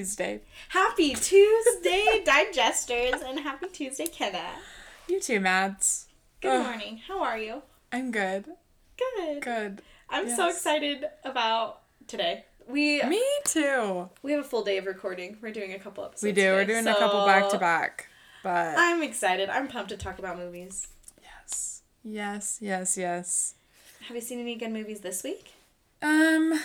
Tuesday. Happy Tuesday, digesters, and happy Tuesday, Kenna. You too, Mads. Good Ugh. morning. How are you? I'm good. Good. Good. I'm so excited about today. We Me too. we have a full day of recording. We're doing a couple episodes. We do. We're today, doing a couple back to back. But I'm excited. I'm pumped to talk about movies. yes. Yes, yes, yes. Have you seen any good movies this week? Um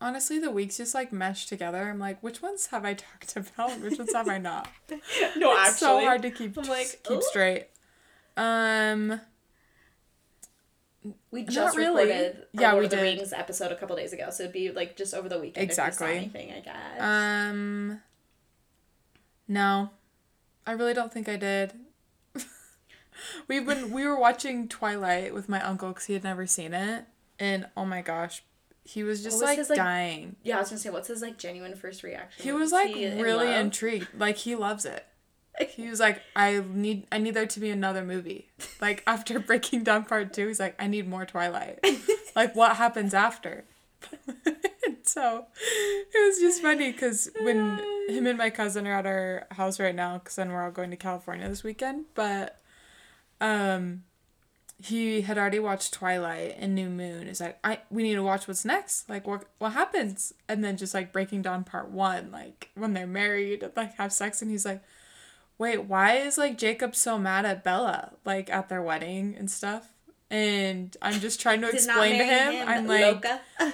honestly the weeks just like mesh together. I'm like, which ones have I talked about? Which ones have I not? No, it's so hard to keep I'm like, keep "Ooh." straight. Um we just really. recorded Yeah, Lord we of the did. Rings episode a couple days ago, so it'd be like just over the weekend if Exactly. you saw anything, I guess. um no. I really don't think I did. We've been we were watching Twilight with my uncle cuz he had never seen it and oh my gosh, he was just was like, his, like, dying. yeah, I was gonna say, what's his like genuine first reaction? He was like he really love? intrigued. Like he loves it. He was like, I need I need there to be another movie. Like after Breaking Dawn Part Two, he's like, I need more Twilight. like what happens after? so it was just funny because when him and my cousin are at our house right now, because then we're all going to California this weekend. But um, he had already watched Twilight and New Moon. Is like, I we need to watch what's next. Like what what happens? And then just like Breaking Dawn Part One, like when they're married, like have sex, and he's like wait, why is like Jacob so mad at Bella, like at their wedding and stuff? And I'm just trying to explain to marry him, I'm like,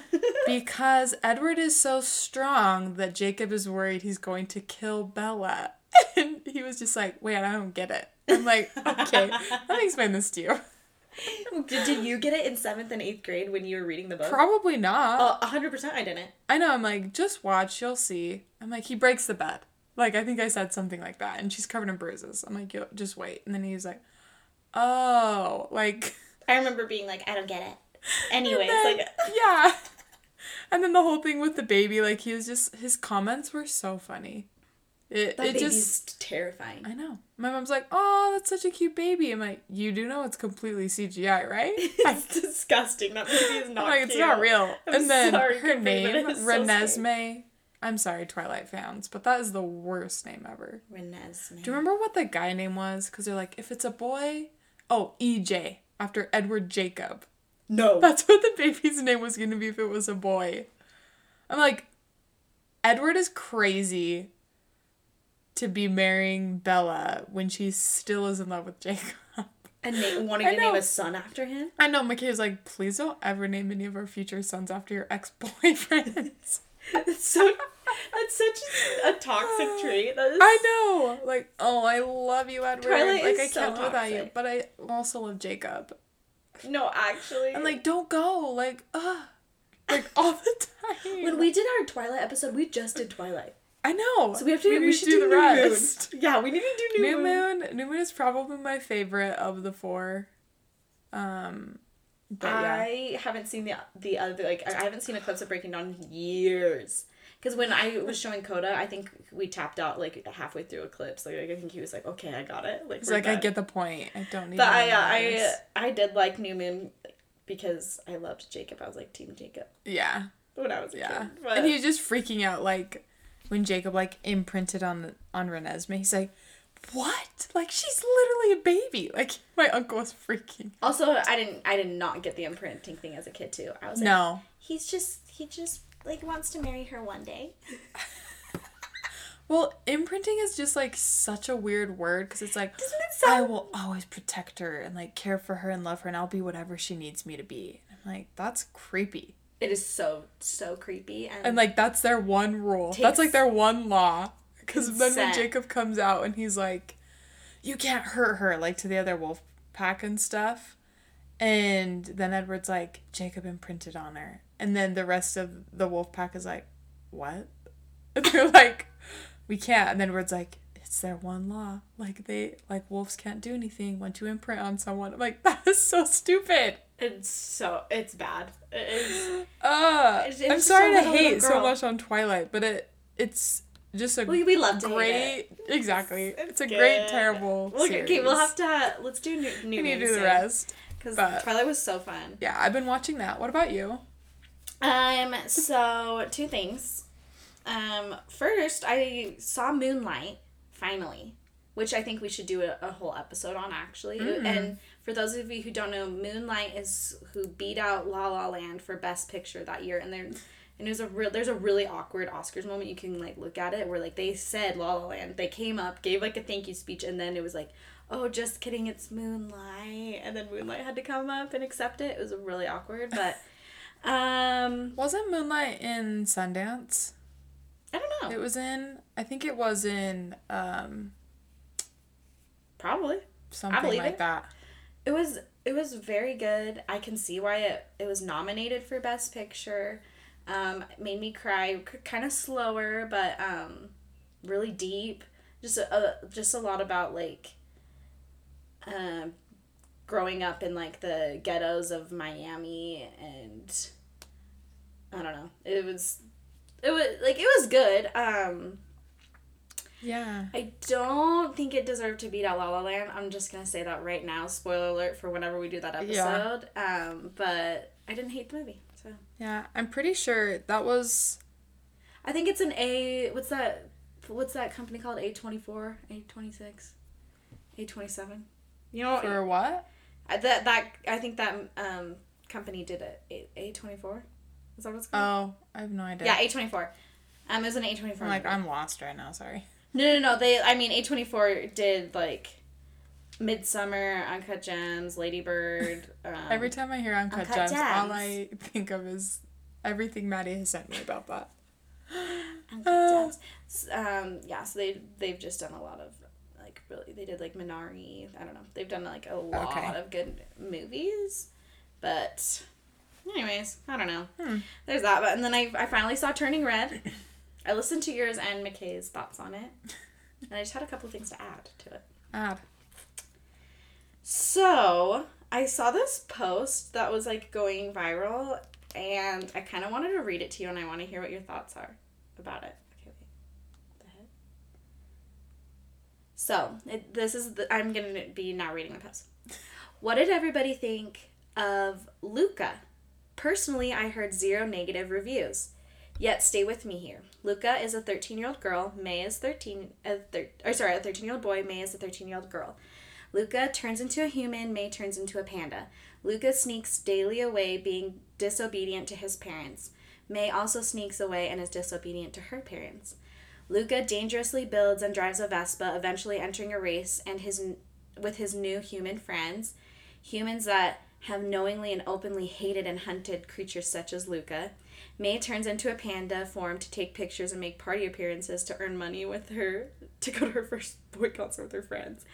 because Edward is so strong that Jacob is worried he's going to kill Bella. And he was just like, wait, I don't get it. I'm like, okay, let me explain this to you. did, did you get it in seventh and eighth grade when you were reading the book? Probably not. 100% I didn't. I know, I'm like, just watch, you'll see. I'm like, he breaks the bed. Like, I think I said something like that, and she's covered in bruises. I'm like, Yo, just wait. And then he's like, oh, like, I remember being like, I don't get it. Anyways, then- like yeah. And then the whole thing with the baby, like, he was just, his comments were so funny. It, that it baby's just, terrifying. I know. My mom's like, oh, that's such a cute baby. I'm like, you do know it's completely CGI, right? it's disgusting. That baby is I'm not. like, it's not real. I'm and then sorry, her name, is so I'm sorry, Twilight fans, but that is the worst name ever. Renesmee. Do you remember what the guy name was? Because they're like, if it's a boy, oh, EJ, after Edward Jacob. No. That's what the baby's name was going to be if it was a boy. I'm like, Edward is crazy to be marrying Bella when she still is in love with Jacob. and na- wanting to name a son after him. I know McKay's like, please don't ever name any of our future sons after your ex boyfriends. That's so. That's such a toxic trait. That is. I know. Like, oh, I love you, Edward. Twilight like, is I so can't live without you. But I also love Jacob. No, actually. I'm like, don't go. Like, ugh. Like, all the time. when we did our Twilight episode, we just did Twilight. I know. So we have to. We, need should do, the New rest. Moon. Yeah, we need to do New, New Moon. Moon. New Moon is probably my favorite of the four. Um, but yeah. I haven't seen the the other like I haven't seen Eclipse of Breaking Dawn in years. Because when I was showing Coda, I think we tapped out like halfway through Eclipse. Like I think he was like, "Okay, I got it." Like, like I get the point. I don't need. But I, uh, I. I did like New Moon because I loved Jacob. I was like Team Jacob yeah, when I was a yeah. kid. But And he was just freaking out, like when Jacob like imprinted on on Renesmee. He's like, "What? Like she's literally a baby." Like my uncle was freaking. also, I didn't, I did not get the imprinting thing as a kid too. I was like, No, he's just, he just like wants to marry her one day. well, imprinting is just like such a weird word because it's like it I will always protect her and like care for her and love her and I'll be whatever she needs me to be. I'm like, that's creepy. It is so so creepy and, And like that's their one rule. that's like their one law. Because then when. Jacob comes out and he's like, "You can't hurt her," like to the other wolf pack and stuff, and then Edward's like, "Jacob imprinted on her," and then the rest of the wolf pack is like, "What?" And they're like, "We can't," and then Edward's like. It's their one law. Like they like wolves can't do anything once you imprint on someone. I'm like, that is so stupid. it's so it's bad. It is. Uh, It's- it's I'm sorry to hate so much on Twilight, but it it's just a We, we love great it. exactly. It's, a good. great terrible series. okay, we'll have to let's do new. new we need to do the rest. because Twilight was so fun. Yeah, I've been watching that. What about you? Um. So two things. um, first I saw Moonlight finally, which I think we should do a, a whole episode on actually. And for those of you who don't know, Moonlight is who beat out La La Land for Best Picture that year, and there. And it was a real. There's a really awkward Oscars moment. You can like look at it where like they said La La Land. They came up, gave like a thank you speech, and then it was like, oh, just kidding, it's Moonlight. And then Moonlight had to come up and accept it. It was really awkward, but um, Wasn't Moonlight in Sundance? Know. It was in. I think it was in um Probably. something like it. that. It was it was very good. I can see why it, it was nominated for Best Picture. Um, it made me cry, kind of slower, but um, really deep. Just a, a just a lot about like um, growing up in like the ghettos of Miami, and I don't know. It was it was like it was good. Um, Yeah. I don't think it deserved to beat out La La Land. I'm just gonna say that right now. Spoiler alert for whenever we do that episode. Um, but I didn't hate the movie. So Yeah. I'm pretty sure that was I think it's an A. What's that? What's that company called? A twenty four, A twenty six, A twenty seven. You know for what? I- that that I think that um company did it. A A twenty four. Is that what it's called? Oh, I have no idea. yeah, A twenty four. Um, it was an A twenty four. I'm like I'm lost right now. Sorry. No, no, no. They, I mean, A twenty four did like Midsummer, Uncut Gems, Lady Bird. Um, Every time I hear Uncut, Uncut Gems, all I think of is everything Maddie has sent me about that. Uncut Uh. Gems. Um, yeah, so they they've just done a lot of like really. They did like Minari. I don't know. They've done like a lot Okay. of good movies, but. Anyways, I don't know. Hmm. There's that, but and then I, I finally saw Turning Red. I listened to yours and McKay's thoughts on it, and I just had a couple things to add to it. Add. So I saw this post that was like going viral, and I kind of wanted to read it to you, and I want to hear what your thoughts are about it. Okay, wait. The head. So it, this is the I'm gonna be now reading the post. What did everybody think of Luca? Personally, I heard zero negative reviews. Yet stay with me here. Luca is a 13 year old girl. May is 13. A thir- or sorry, a 13 year old boy. May is a 13 year old girl. Luca turns into a human, May turns into a panda. Luca sneaks daily away, being disobedient to his parents. May also sneaks away and is disobedient to her parents. Luca dangerously builds and drives a Vespa, eventually entering a race and his with his new human friends, humans that have knowingly and openly hated and hunted creatures such as Luca. May turns into a panda form to take pictures and make party appearances to earn money with her to go to her first boy concert with her friends.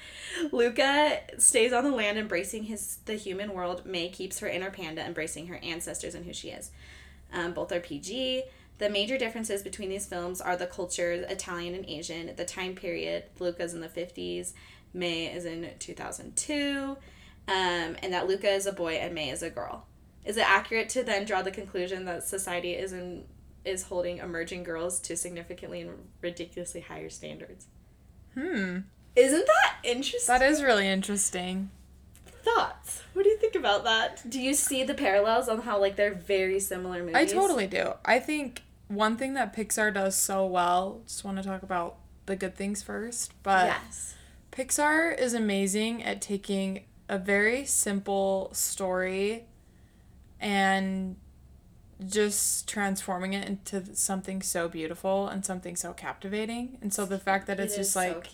Luca stays on the land embracing his the human world. May keeps her inner panda embracing her ancestors and who she is. Um, both are PG. The major differences between these films are the cultures, Italian and Asian, the time period. Luca's in the 50s, May is in 2002, um, and that Luca is a boy and May is a girl. Is it accurate to then draw the conclusion that society is in, is holding emerging girls to significantly and ridiculously higher standards? Hmm. Isn't that interesting? That is really interesting. Thoughts? What do you think about that? Do you see the parallels on how like they're very similar movies? I totally do. I think one thing that Pixar does so well, just want to talk about the good things first, but yes. Pixar is amazing at taking a very simple story and just transforming it into something so beautiful and something so captivating. And so the fact that it's It just is so like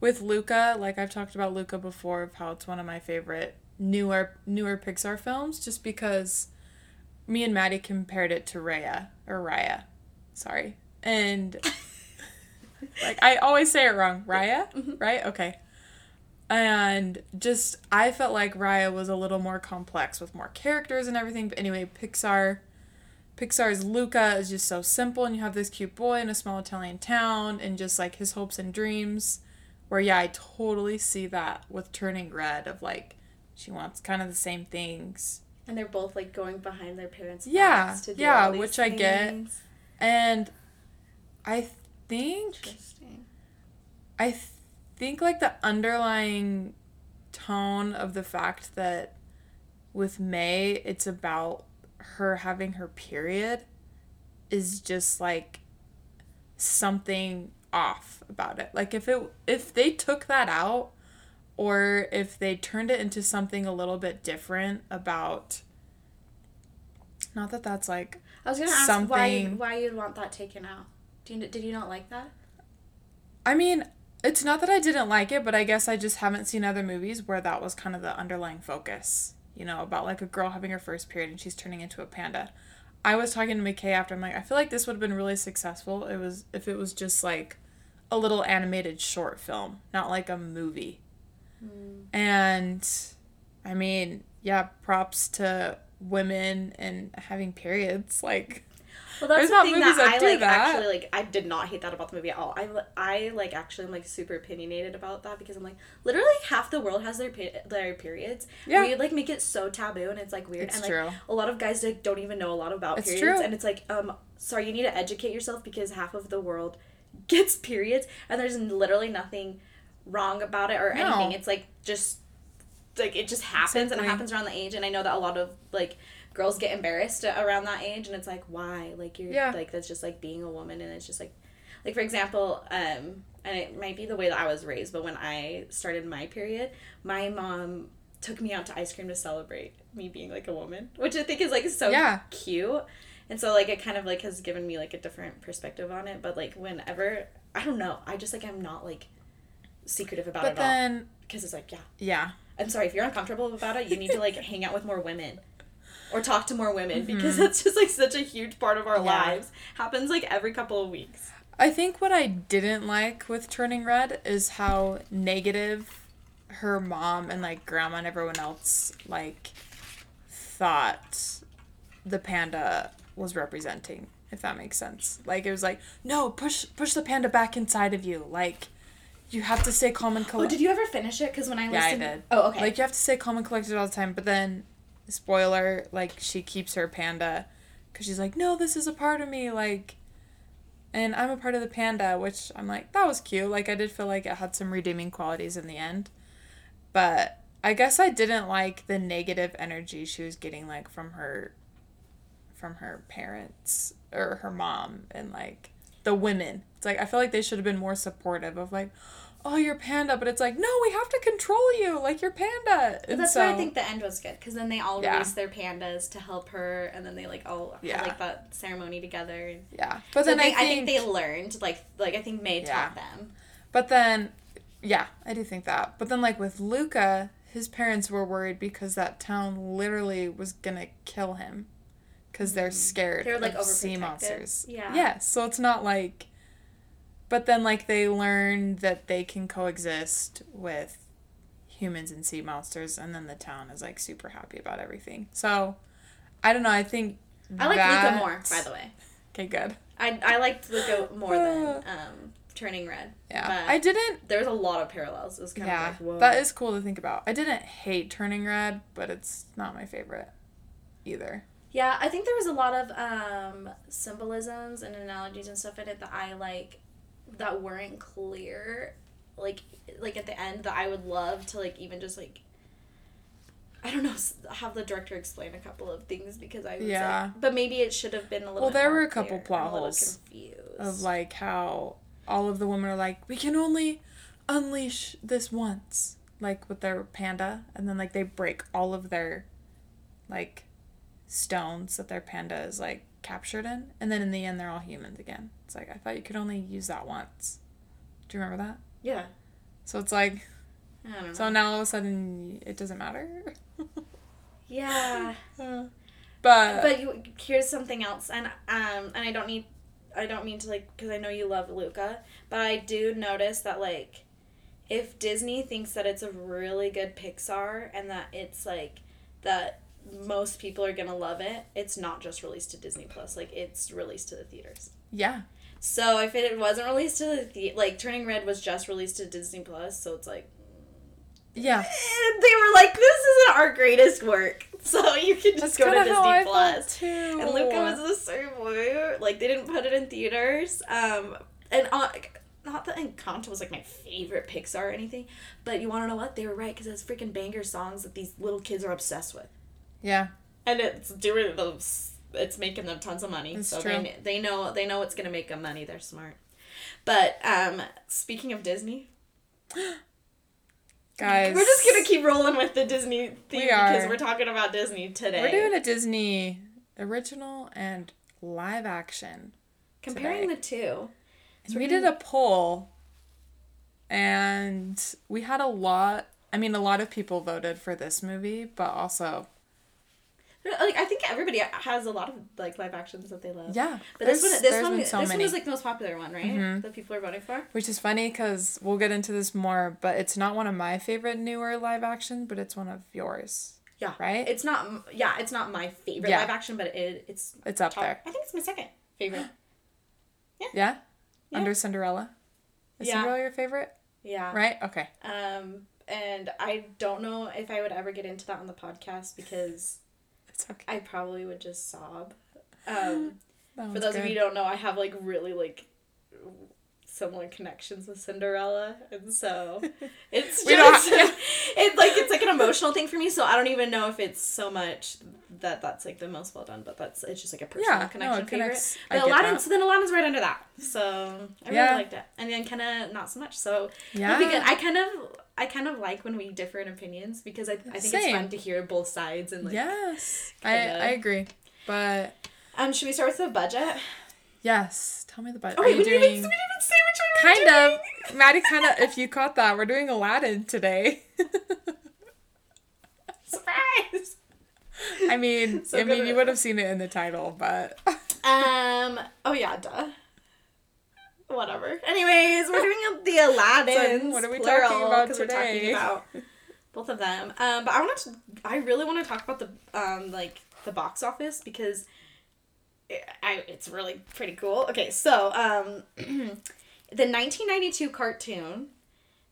with Luca, like I've talked about Luca before of how it's one of my favorite newer newer Pixar films just because me and Maddie compared it to Raya or Raya. Sorry. And like I always say it wrong. Raya? Mm-hmm. Right? Okay. And just I felt like Raya was a little more complex with more characters and everything. But anyway, Pixar Pixar's Luca is just so simple and you have this cute boy in a small Italian town and just like his hopes and dreams where yeah, I totally see that with Turning Red of like she wants kind of the same things. And they're both like going behind their parents' Yeah, backs to do yeah, all these which I get. And I think Interesting. I th- think like the underlying tone of the fact that with May it's about her having her period is just like something off about it. Like if it if they took that out or if they turned it into something a little bit different about not that that's like I was gonna ask why why you'd want that taken out. Do you, did you not like that? I mean, it's not that I didn't like it, but I guess I just haven't seen other movies where that was kind of the underlying focus. You know, about like a girl having her first period and she's turning into a panda. I was talking to McKay after I'm like, I feel like this would have been really successful. It was if it was just like a little animated short film, not like a movie. Hmm. And I mean, yeah, props to women and having periods. Like Well, that's There's the thing that, I like. that. Actually, like I did not hate that about the movie at all. I, I like actually am like super opinionated about that because I'm like literally half the world has their pe- their periods. Yeah. we like make it so taboo and it's like weird. It's and like true. a lot of guys like don't even know a lot about It's periods, true. and it's like um sorry you need to educate yourself because half of the world gets periods and there's literally nothing wrong about it or No. anything. It's like just like it just happens and it happens around the age and I know that a lot of like girls get embarrassed around that age and it's like why like you're Yeah. like that's just like being a woman and it's just like like for example um and it might be the way that I was raised but when I started my period my mom took me out to ice cream to celebrate me being like a woman which I think is like so Yeah. cute and so like it kind of like has given me like a different perspective on it but like whenever I don't know I just like I'm not like secretive about but it all then because it's like yeah yeah. I'm sorry if you're uncomfortable about it. You need to like hang out with more women, or talk to more women Mm-hmm. because that's just like such a huge part of our Yeah. lives. Happens like every couple of weeks. I think what I didn't like with Turning Red is how negative her mom and like grandma and everyone else like thought the panda was representing, if that makes sense. Like it was like, no, push push the panda back inside of you. Like you have to stay calm and Oh, collected. did you ever finish it? Because when I Yeah, I listened, did. oh okay, Like you have to stay calm and collected all the time, but then spoiler, like she keeps her panda cuz she's like, "No, this is a part of me." Like and I'm a part of the panda, which I'm like, that was cute. Like I did feel like it had some redeeming qualities in the end. But I guess I didn't like the negative energy she was getting like from her from her parents or her mom and like the women. It's like I feel like they should have been more supportive of like, oh, you're panda, but it's like, no, we have to control you, like you're panda. And that's so, why I think the end was good because then they all Yeah. released their pandas to help her, and then they like all Yeah. had like that ceremony together. Yeah. But so then I, I think, I think they learned like like I think May Yeah. taught them. But then, yeah, I do think that. But then, like with Luca, his parents were worried because that town literally was gonna kill him, because they're scared Mm-hmm. They're, like, of sea monsters. Yeah. Yeah. So it's not like. But then, like they learn that they can coexist with humans and sea monsters, and then the town is like super happy about everything. So, I don't know. I think. I like that- Luca more, by the way. Okay, good. I I liked Luca more than um, Turning Red. Yeah, But I didn't there was a lot of parallels. It was kind yeah, of like that is cool to think about. I didn't hate Turning Red, but it's not my favorite either. Yeah, I think there was a lot of um, symbolisms and analogies and stuff in it that I like that weren't clear. Like like at the end that I would love to like even just like I don't know have the director explain a couple of things because I was Yeah. like, but maybe it should have been a little. Well, there were a couple plot I'm a little holes. Of like how all of the women are like, we can only unleash this once, like with their panda, and then like they break all of their like stones that their panda is like captured in, and then in the end they're all humans again. It's like I thought you could only use that once. Do you remember that? yeah, So it's like I don't know. so now all of a sudden it doesn't matter. yeah. Uh, but but you, here's something else and um and i don't need i don't mean to like because i know you love luca but i do notice that like if disney thinks that it's a really good pixar and that it's like that most people are gonna love it it's not just released to disney plus like it's released to the theaters yeah, so if it wasn't released to the, the like turning red was just released to disney plus so it's like yeah. and they were like this isn't our greatest work so you can just That's go to disney plus too. and Luca was the same way. Like they didn't put it in theaters. Um, and uh, not that Encanto was like my favorite Pixar or anything, but you want to know what? They were right because it's freaking banger songs that these little kids are obsessed with, yeah. and it's doing those. It's making them tons of money. It's so true. they they know they know it's gonna make them money. They're smart. But um, speaking of Disney, Guys, we're just gonna keep rolling with the Disney theme We because we're talking about Disney today. We're doing a Disney original and live action. comparing today. the two. So we did a poll, and we had a lot. I mean, a lot of people voted for this movie, but also, Like I think everybody has a lot of like live actions that they love. yeah. But this one, this one, been this so one is like the most popular one, right? Mhm. That people are voting for. Which is funny because we'll get into this more, but it's not one of my favorite newer live action, but it's one of yours. Yeah. Right? It's not. Yeah, it's not my favorite Yeah. live action, but it it's It's up top. there. I think it's my second favorite. Yeah? Yeah. Under Cinderella? Is Yeah. Cinderella your favorite? Yeah. Right? Okay. Um, and I don't know if I would ever get into that on the podcast because It's okay. I probably would just sob. Um, for those of you who don't know, I have like really like similar connections with Cinderella, and so it's just it's like it's like an emotional thing for me. So I don't even know if it's so much that that's like the most well done, but that's it's just like a personal Yeah, no, connection it favorite. connects. I But Aladdin, that. so then Aladdin's right under that. So I really Yeah. liked it, and then kind of not so much. So Yeah. I kind of I kind of like when we differ in opinions because I, I think it's fun to hear both sides and like. yes. I, kinda- I agree. But Um, should we start with the budget? Yes. Tell me the budget. Oh wait, we didn't, doing. even, we didn't even say which one. we were Kind doing. of. Maddie kind of, if you caught that, we're doing Aladdin today. Surprise. I mean, So I mean, you would have seen it in the title, but Um. Oh yeah. Duh. Whatever. Anyways, we're doing the Aladdin. what are we talking about We're talking today? about both of them. Um, but I want to. I really want to talk about the um like the box office because. I, it's really pretty cool. Okay, so um, the 1992 cartoon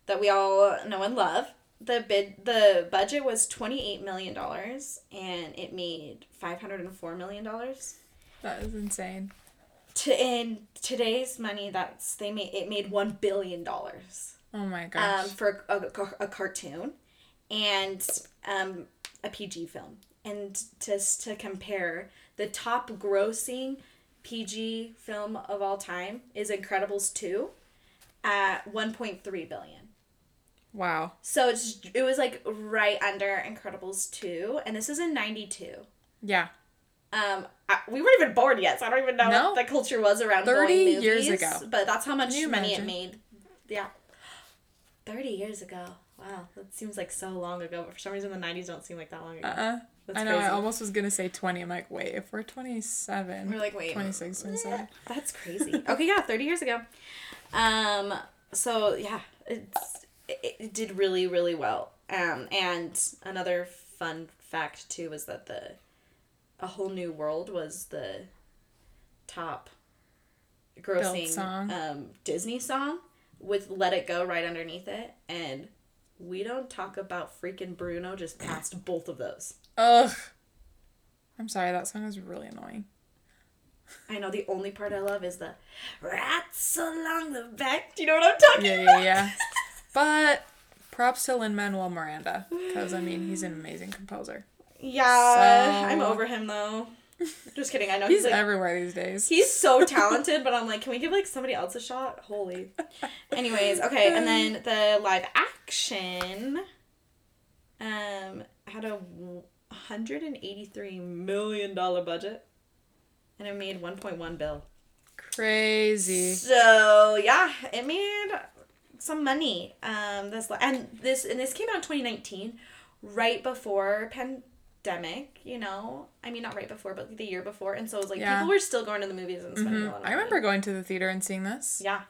that we all know and love, the bid the budget was 28 million dollars and it made 504 million dollars that is insane. to in today's money that's they made it made 1 billion dollars Oh my gosh. um for a, a, a cartoon and um a PG film and just to compare the top grossing PG film of all time is Incredibles 2 at 1.3 billion wow. so it's it was like right under Incredibles 2 and this is in 92 Yeah. um, I, we weren't even born yet, so I don't even know No. what the culture was around 30 going years ago. But that's how much money imagine? it made. Yeah, thirty years ago. Wow, that seems like so long ago. But for some reason, the nineties don't seem like that long ago. Uh uh That's I know, I almost was going to say 20. I'm like, wait, if we're 27. We're like, wait, 26, 27. That's crazy. okay, yeah, thirty years ago. Um, so yeah, it's it, it did really really well. Um, and another fun fact too was that the a whole new world was the top grossing song. um Disney song with Let It Go right underneath it and we don't talk about freaking Bruno just passed both of those. Ugh. I'm sorry, that song is really annoying. I know the only part I love is the rats along the back. Do you know what I'm talking Yeah, about? yeah, yeah. but props to Lin Manuel Miranda, because I mean, he's an amazing composer. Yeah, So- I'm over him though. Just kidding. I know He's he's, like everywhere these days. he's so talented, but I'm like, can we give like somebody else a shot? Holy. Anyways, okay, and then the live action um had a 183 million dollar budget and it made 1.1 bill. Crazy. So, yeah, it made some money. Um this and this and this came out in 2019 right before pandemic, you know. I mean not right before, but the year before. And so it was like Yeah. people were still going to the movies and spending hmm a lot of I remember going to the theater and seeing this. Yeah.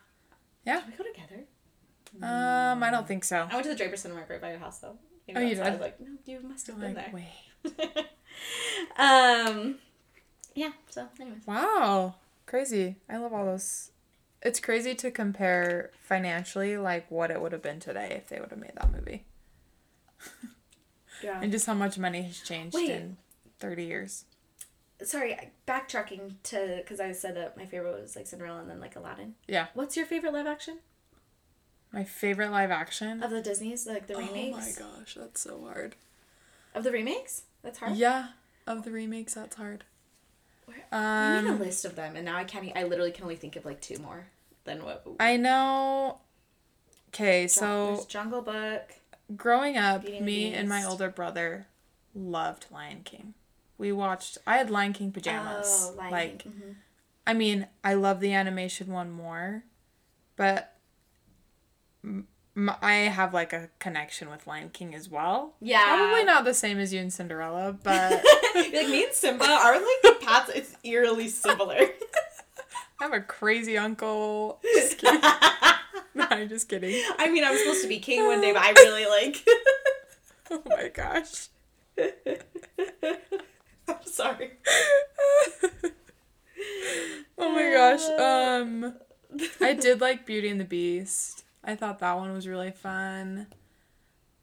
Yeah. Can we go together? Um, I don't think so. I went to the Draper Cinema right by your house though. Oh, you so I did? was like, no, you must have been Like, there. wait. um, yeah. So, anyways, Wow. Crazy. I love all those. It's crazy to compare financially, like what it would have been today if they would have made that movie. yeah. And just how much money has changed Wait. in 30 years. Sorry, backtracking to because I said that my favorite was like Cinderella and then like Aladdin. Yeah. What's your favorite live action My favorite live action. of the Disney's, like the remakes. Oh my gosh, that's so hard. Of the remakes? That's hard. Yeah, of the remakes, that's hard. Where- You made a Um, list of them, and now I can't. I literally can only think of like two more. then what? I know. Okay, so There's Jungle Book. Growing up, me and my older brother loved Lion King. We watched. I had Lion King pajamas. Oh, Lion like, King. Mhm. I mean, I love the animation one more, but m- m- I have like a connection with Lion King as well. Yeah. Probably not the same as you and Cinderella, but like me and Simba are like the paths. It's eerily similar. I have a crazy uncle. No, I'm just kidding. I mean, I'm supposed to be king one day, but I really like. Oh my gosh. I'm sorry. oh my gosh. Um I did like Beauty and the Beast. I thought that one was really fun.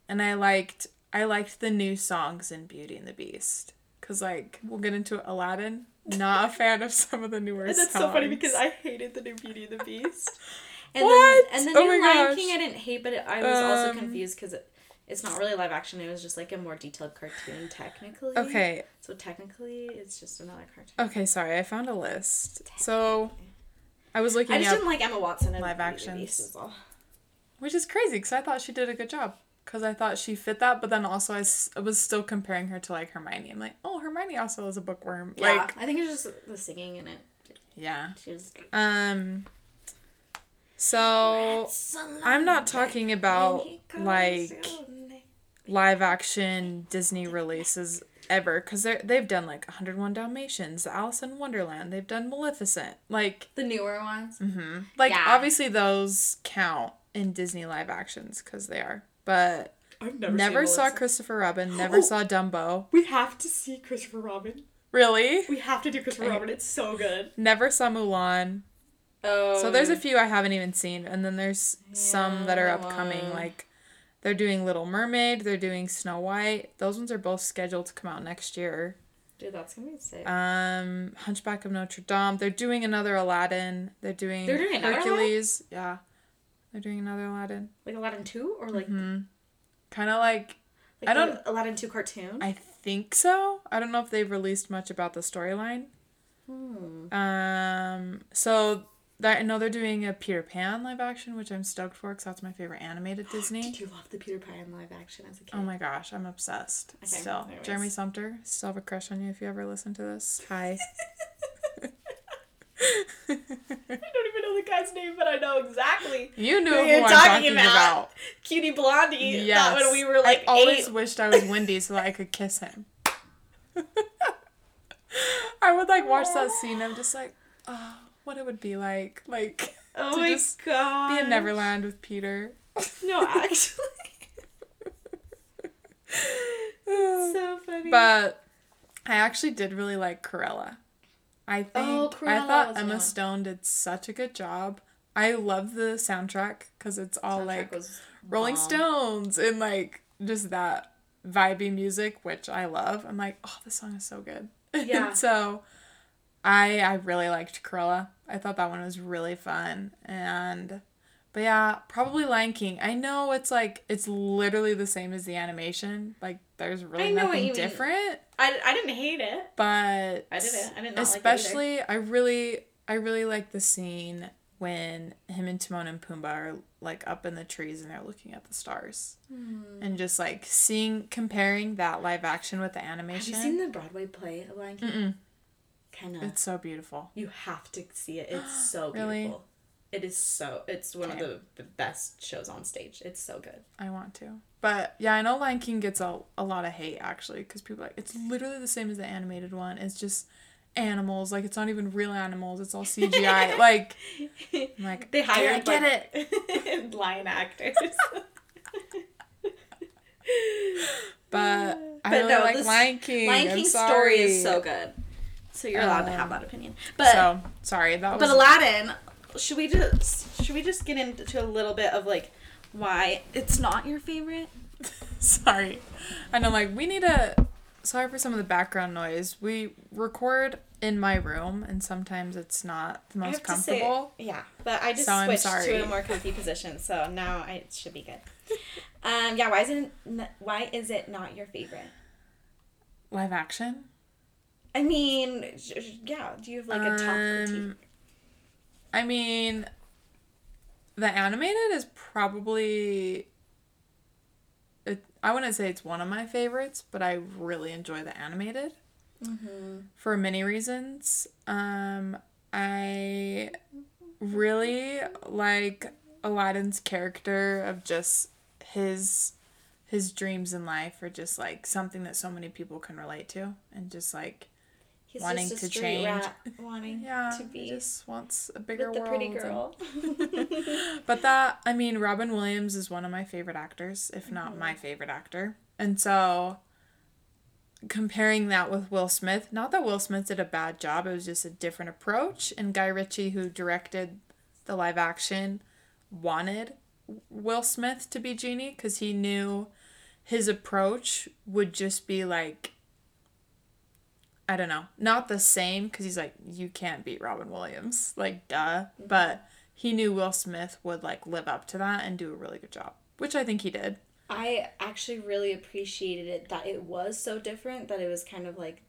And I liked I liked the new songs in Beauty and the Beast. Cause like we'll get into Aladdin. Not a fan of some of the newer And songs. that's so funny because I hated the new Beauty and the Beast. And What? then and then the Oh new Lion gosh. King I didn't hate, but it, I was also Um, confused because it, it's not really live action. It was just like a more detailed cartoon technically. Okay. So technically, it's just another cartoon. Okay, sorry, I found a list. So I was looking I just didn't like Emma Watson in live Beauty and the actions. Beast is all. which is crazy because I thought she did a good job. Because I thought she fit that, but then also I, s- I was still comparing her to like Hermione. I'm like, oh, Hermione also is a bookworm. Yeah, Like, I think it's just the singing in it. yeah. She was. Um. So I'm not talking about like live action Disney releases ever because they they've done like 101 Dalmatians, Alice in Wonderland. They've done Maleficent. Like, the newer ones. mhm. like Yeah. obviously those count in Disney live actions because they are. But I've never, never saw Christopher Robin. Never Oh. saw Dumbo. We have to see Christopher Robin. Really? We have to do Christopher Okay. Robin. It's so good. Never saw Mulan. Oh. So there's a few I haven't even seen, and then there's some that are upcoming. Like they're doing Little Mermaid, they're doing Snow White. Those ones are both scheduled to come out next year. Dude, that's gonna be sick. Um, Hunchback of Notre Dame. They're doing another Aladdin. They're doing, They're doing Hercules. Yeah, they're doing another Aladdin. like Aladdin two or like, hmm Kind of like like I don't- Aladdin two cartoon. I think so. I don't know if they've released much about the storyline. Hmm. Um, so that I know they're doing a Peter Pan live action, which I'm stoked for because that's my favorite animated Disney. Did you love the Peter Pan live action as a kid? Oh my gosh, I'm obsessed. Okay, Still, anyways. Jeremy Sumpter, still have a crush on you if you ever listen to this. Hi. I don't even know the guy's name, but I know exactly. you knew Who you're I'm talking talking about. about. Cutie Blondie. Yes. That when we were like I always eight. wished I was Wendy so that I could kiss him. I would like watch that scene. I'm just like, oh, what it would be like, like Oh to my just god. be in Neverland with Peter. No, actually. so funny. But I actually did really like Cruella. I oh, think Oh, I thought Emma one. Stone did such a good job. I love the soundtrack because it's all Soundtrack like Rolling bomb. Stones and like just that vibey music, which I love. I'm like, oh, this song is so good. Yeah. so I I really liked Cruella. I thought that one was really fun and. But yeah, probably Lion King. I know it's like it's literally the same as the animation. Like there's really I know what nothing you mean. different I, I didn't hate it. but I didn't. I did not like it especially I really I really like the scene when him and Timon and Pumbaa are like up in the trees and they're looking at the stars Hmm. and just like seeing comparing that live action with the animation. Have you seen the Broadway play of Lion King? Mm-mm. Of. It's so beautiful. You have to see it. It's so beautiful. Really? It is so. It's one Okay. of the, the best shows on stage. It's so good. I want to. But yeah, I know Lion King gets a, a lot of hate actually because people are like it's literally the same as the animated one. It's just animals. Like it's not even real animals. It's all CGI. like I'm like They hired. I get it. it. lion actors. But I really no, like Lion King. Lion I'm King's story is so good. So you're allowed to have Um, that opinion. But so sorry that but was Aladdin, should we just should we just get into a little bit of like why it's not your favorite? sorry. And I'm like we need a sorry for some of the background noise. We record in my room and sometimes it's not the I most to say- comfortable. yeah, but I just So switched to a more comfy position, so now I, it should be good. Um, yeah, why is it n- why is it not your favorite? Live action. I mean, yeah. Do you have like a top Um, critique? I mean, the animated is probably. It, I wouldn't say it's one of my favorites, but I really enjoy the animated for many reasons. Um, I really like Aladdin's character of just his his dreams in life are just like something that so many people can relate to and just like He's wanting just a to street change. rat wanting yeah to he be just wants a bigger with the world pretty and- girl. but that i mean robin williams is one of my favorite actors if not mm-hmm. my favorite actor and so comparing that with will smith not that will smith did a bad job it was just a different approach and guy ritchie who directed the live action wanted will smith to be genie because he knew his approach would just be like I don't know, not the same because he's like you can't beat Robin Williams, like duh. But he knew Will Smith would like live up to that and do a really good job, which I think he did. I actually really appreciated it that it was so different that it was kind of like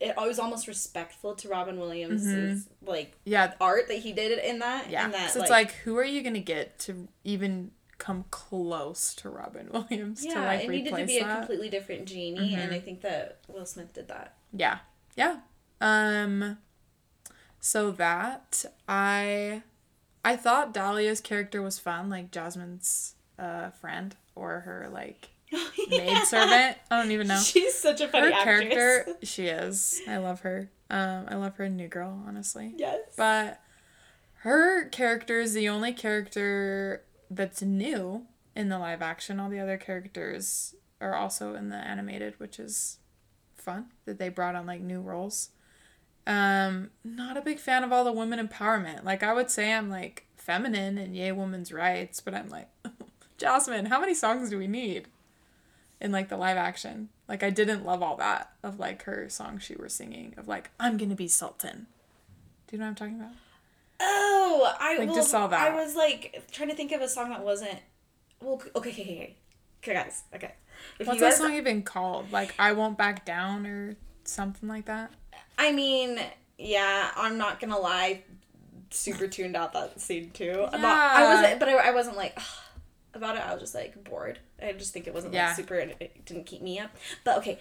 it was almost respectful to Robin Williams' like Yeah, art that he did in that. Mm-hmm. yeah. that so it's like, who are you gonna get to even come close to Robin Williams yeah, to like it needed to be a that? Mm-hmm. completely different genie, and I think that Will Smith did that. Yeah. Yeah. Um so that I I thought Dalia's character was fun, like Jasmine's uh friend or her like maid servant. I don't even know. She's such a Her funny actress. character, she is. I love her. Um I love her in New Girl, honestly. Yes. But her character is the only character that's new in the live action. All the other characters are also in the animated, which is fun that they brought on like new roles. Um, not a big fan of all the women empowerment. Like I would say I'm like feminine and yay women's rights, but I'm like Jasmine, how many songs do we need in like the live action? Like I didn't love all that of like her song she was singing of like I'm gonna be sultan. Do you know what I'm talking about? Oh, I Like, well, just saw that. I was like trying to think of a song that wasn't. Well, okay, okay, okay, okay, okay guys. Okay. If What's you that guys, song even called? Like I won't back down or something like that. I mean, yeah, I'm not gonna lie. Super tuned out that scene too. Not, I wasn't, but I, I wasn't like about it. I was just like bored. I just think it wasn't Yeah. like super. It didn't keep me up. But okay,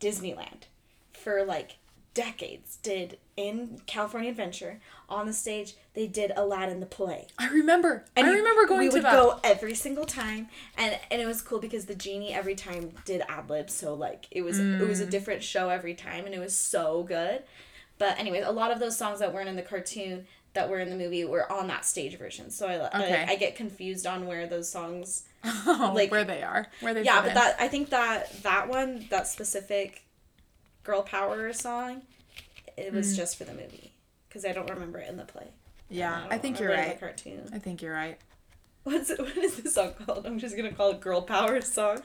Disneyland for like decades did in California Adventure on the stage. They did Aladdin the play. I remember. And I remember going we to would that. go every single time and and it was cool because the genie every time did ad libs so like it was it was a Mm. different show every time and it was so good but anyways a lot of those songs that weren't in the cartoon that were in the movie were on that stage version so i Okay. I, I get confused on where those songs Oh, like- where they are, where they. yeah but in. that i think that that one that specific girl power song it was Mm. just for the movie because i don't remember it in the play Yeah, I don't think you're remember it in right. the cartoon I think you're right. What's it, what is the song called? I'm just gonna call it "Girl Power" song.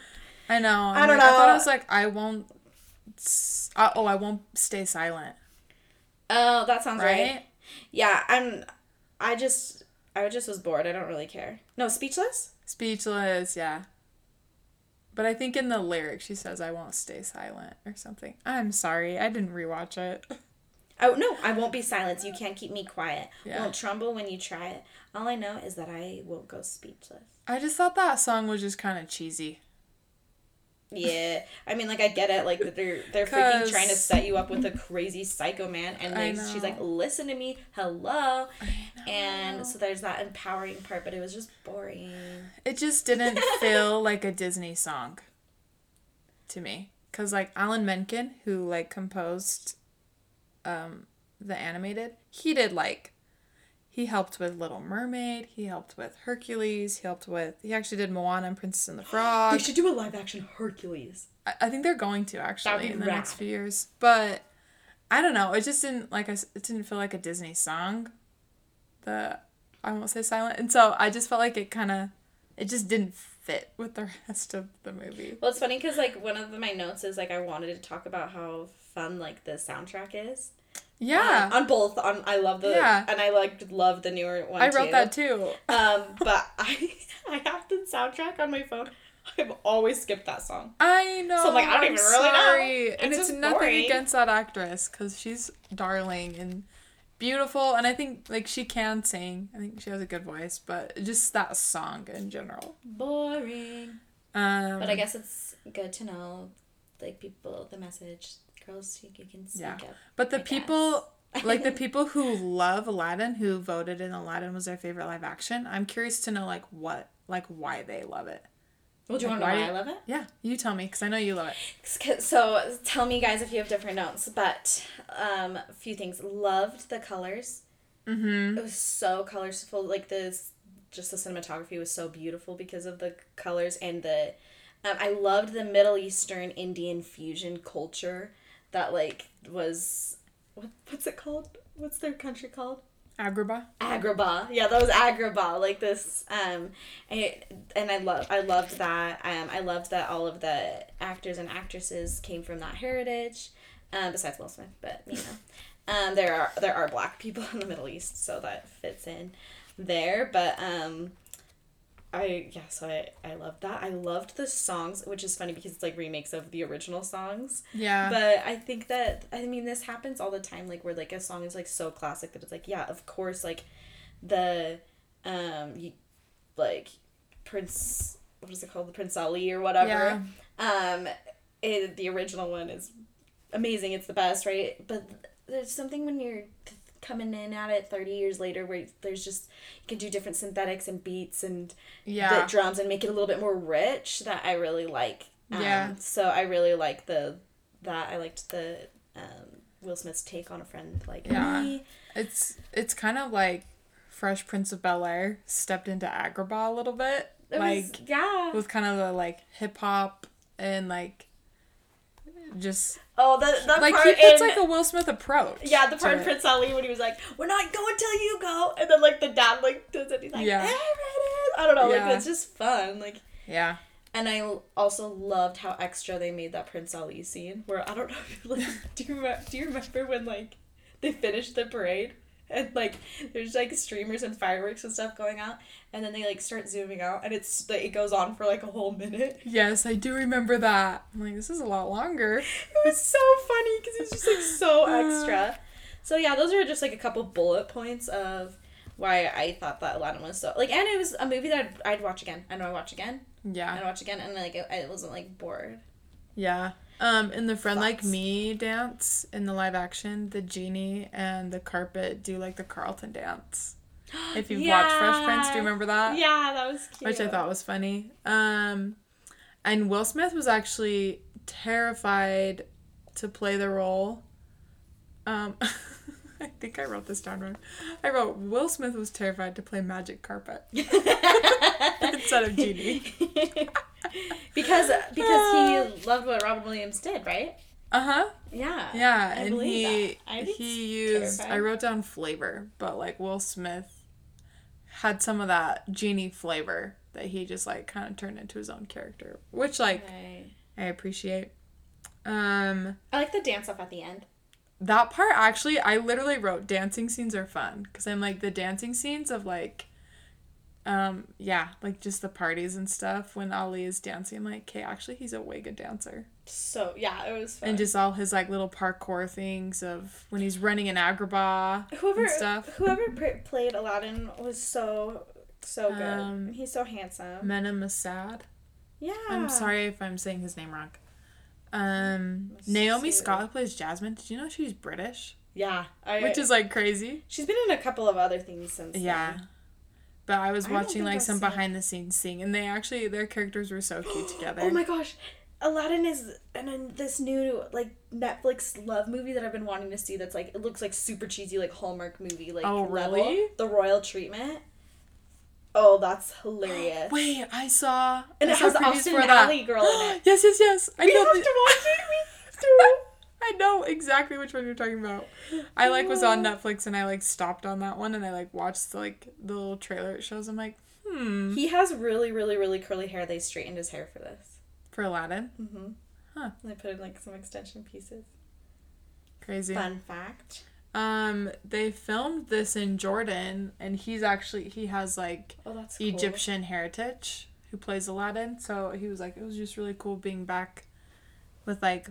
I know. I I'm don't like- I thought it was like I won't. Uh, oh, I won't stay silent. Oh, that sounds right. Right? Yeah, I'm. I just, I just was bored. I don't really care. No, speechless. Speechless. Yeah. But I think in the lyric she says I won't stay silent or something. I'm sorry, I didn't rewatch it. Oh no, I won't be silent. You can't keep me quiet. Yeah. Won't tremble when you try it. All I know is that I won't go speechless. I just thought that song was just kind of cheesy. Yeah, I mean, like I get it. Like they're they're freaking trying to set you up with a crazy psycho man, and they, she's like, "Listen to me, hello," and so there's that empowering part, but it was just boring. It just didn't feel like a Disney song to me. Cause like Alan Menken, who like composed um the animated, he did like he helped with Little Mermaid, he helped with Hercules, he helped with he actually did Moana and Princess and the Frog. They should do a live action Hercules. I, I think they're going to actually in the rad. next few years. But I don't know, it just didn't like I s- it didn't feel like a Disney song. The I won't say silent. And so I just felt like it kind of it just didn't fit with the rest of the movie. Well, it's funny because like one of my notes is like I wanted to talk about how fun like the soundtrack is. Yeah. On, on both. On I love the Yeah. and I like love the newer one. I wrote too. that too. Um, but I I have the soundtrack on my phone. I've always skipped that song. I know. So I'm like, I don't I'm even really know. sorry. And It's it's just nothing boring. against that actress because she's darling and beautiful, and I think like she can sing. I think she has a good voice, but just that song in general. Boring. Um, But I guess it's good to know, like people, the message. Girls, you, you can speak Yeah. up. But the I people, like the people who love Aladdin, who voted in Aladdin was their favorite live action. I'm curious to know like what, like why they love it. Well, do you Like, want to know why- why I love it? Yeah, you tell me because I know you love it. So tell me, guys, if you have different notes. But um, a few things. Loved the colors. Mm-hmm. It was so colorful. Like this, just the cinematography was so beautiful because of the colors and the. Um, I loved the Middle Eastern Indian fusion culture that like was what what's it called? What's their country called? Agrabah. Agrabah. Yeah, that was Agrabah. Like this, um, and, and I love, I loved that. Um, I loved that all of the actors and actresses came from that heritage. Um, besides Will Smith, but you know, um, there are there are black people in the Middle East, so that fits in there. But um, I yeah, so I I loved that. I loved the songs, which is funny because it's like remakes of the original songs. Yeah. But I think that I mean this happens all the time, like where like a song is like so classic that it's like yeah, of course, like the um you, like Prince what is it called the Prince Ali or whatever. Um, it, the original one is amazing. It's the best, right? But there's something when you're coming in at it 30 years later where there's just you can do different synthetics and beats and yeah. the drums and make it a little bit more rich that I really like. Um, Yeah. So I really like the that I liked the um, Will Smith's take on a friend like Yeah. me. It's it's kind of like Fresh Prince of Bel Air stepped into Agrabah a little bit, It like was, yeah. with kind of the like hip hop and like just Oh, the the like part he puts in, like a Will Smith approach. yeah, the part in. Prince Ali when he was like, "We're not going till you go," and then like the dad like does it. He's like, Yeah. "There. I don't know. Yeah. Like it's just fun. Like, Yeah. and I also loved how extra they made that Prince Ali scene. Where I don't know. If you, like, do you remember, do you remember when like they finished the parade? And like there's like streamers and fireworks and stuff going out, and then they like start zooming out, and it's like it goes on for like a whole minute. Yes, I do remember that. I'm like, this is a lot longer. It was so funny because he's just like so extra. So yeah, those are just like a couple bullet points of why I thought that Aladdin was so like, and it was a movie that I'd, I'd watch again. I know I watch again. Yeah i'd watch again, and like it, I wasn't like bored. Yeah. Um, in the Friend Like Me dance in the live action, the genie and the carpet do like the Carlton dance. If you've watched Fresh Prince, do you remember that? Yeah, that was cute. Which I thought was funny. Um, and Will Smith was actually terrified to play the role. Um, I think I wrote this down wrong. I wrote Will Smith was terrified to play Magic Carpet instead of Genie. Because because he loved what Robin Williams did, right? Uh huh. Yeah. Yeah, I and he he used. I wrote down flavor, but like Will Smith had some of that genie flavor that he just like kind of turned into his own character, which like Right. I appreciate. Um, I like the dance off at the end. that part actually, I literally wrote dancing scenes are fun because I'm like the dancing scenes of like. Um, yeah, like just the parties and stuff when Ali is dancing. I'm like, okay, actually, he's a way good dancer. So yeah, it was fun. and just all his like little parkour things of when he's running in Agrabah whoever and stuff. whoever pr- played Aladdin was so so good. Um, He's so handsome. Mena Massoud. Yeah. I'm sorry if I'm saying his name wrong. Um, Naomi Masud. Scott plays Jasmine. Did you know she's British? Yeah. I, Which is like crazy. she's been in a couple of other things since. Yeah. then. But I was watching think like I've some behind the scenes thing, and they actually their characters were so cute together. Oh my gosh. Aladdin is and in this new like Netflix love movie that I've been wanting to see. That's like it looks like super cheesy like Hallmark movie like Oh, level. really? The Royal Treatment. Oh, that's hilarious. Wait, I saw. and I it saw has Austin. Ally girl in it. yes, yes, yes. I We have to watch it. We to. I know exactly which one you're talking about. I like was on Netflix and I like stopped on that one and I like watched the, like the little trailer it shows. I'm like, hmm, He has really, really, really curly hair. They straightened his hair for this. for Aladdin, Mm-hmm. Huh. They put in like some extension pieces. crazy. Fun fact. Um, they filmed this in Jordan and he's actually he has like Oh, that's cool. Egyptian heritage who plays Aladdin. So he was like, it was just really cool being back with like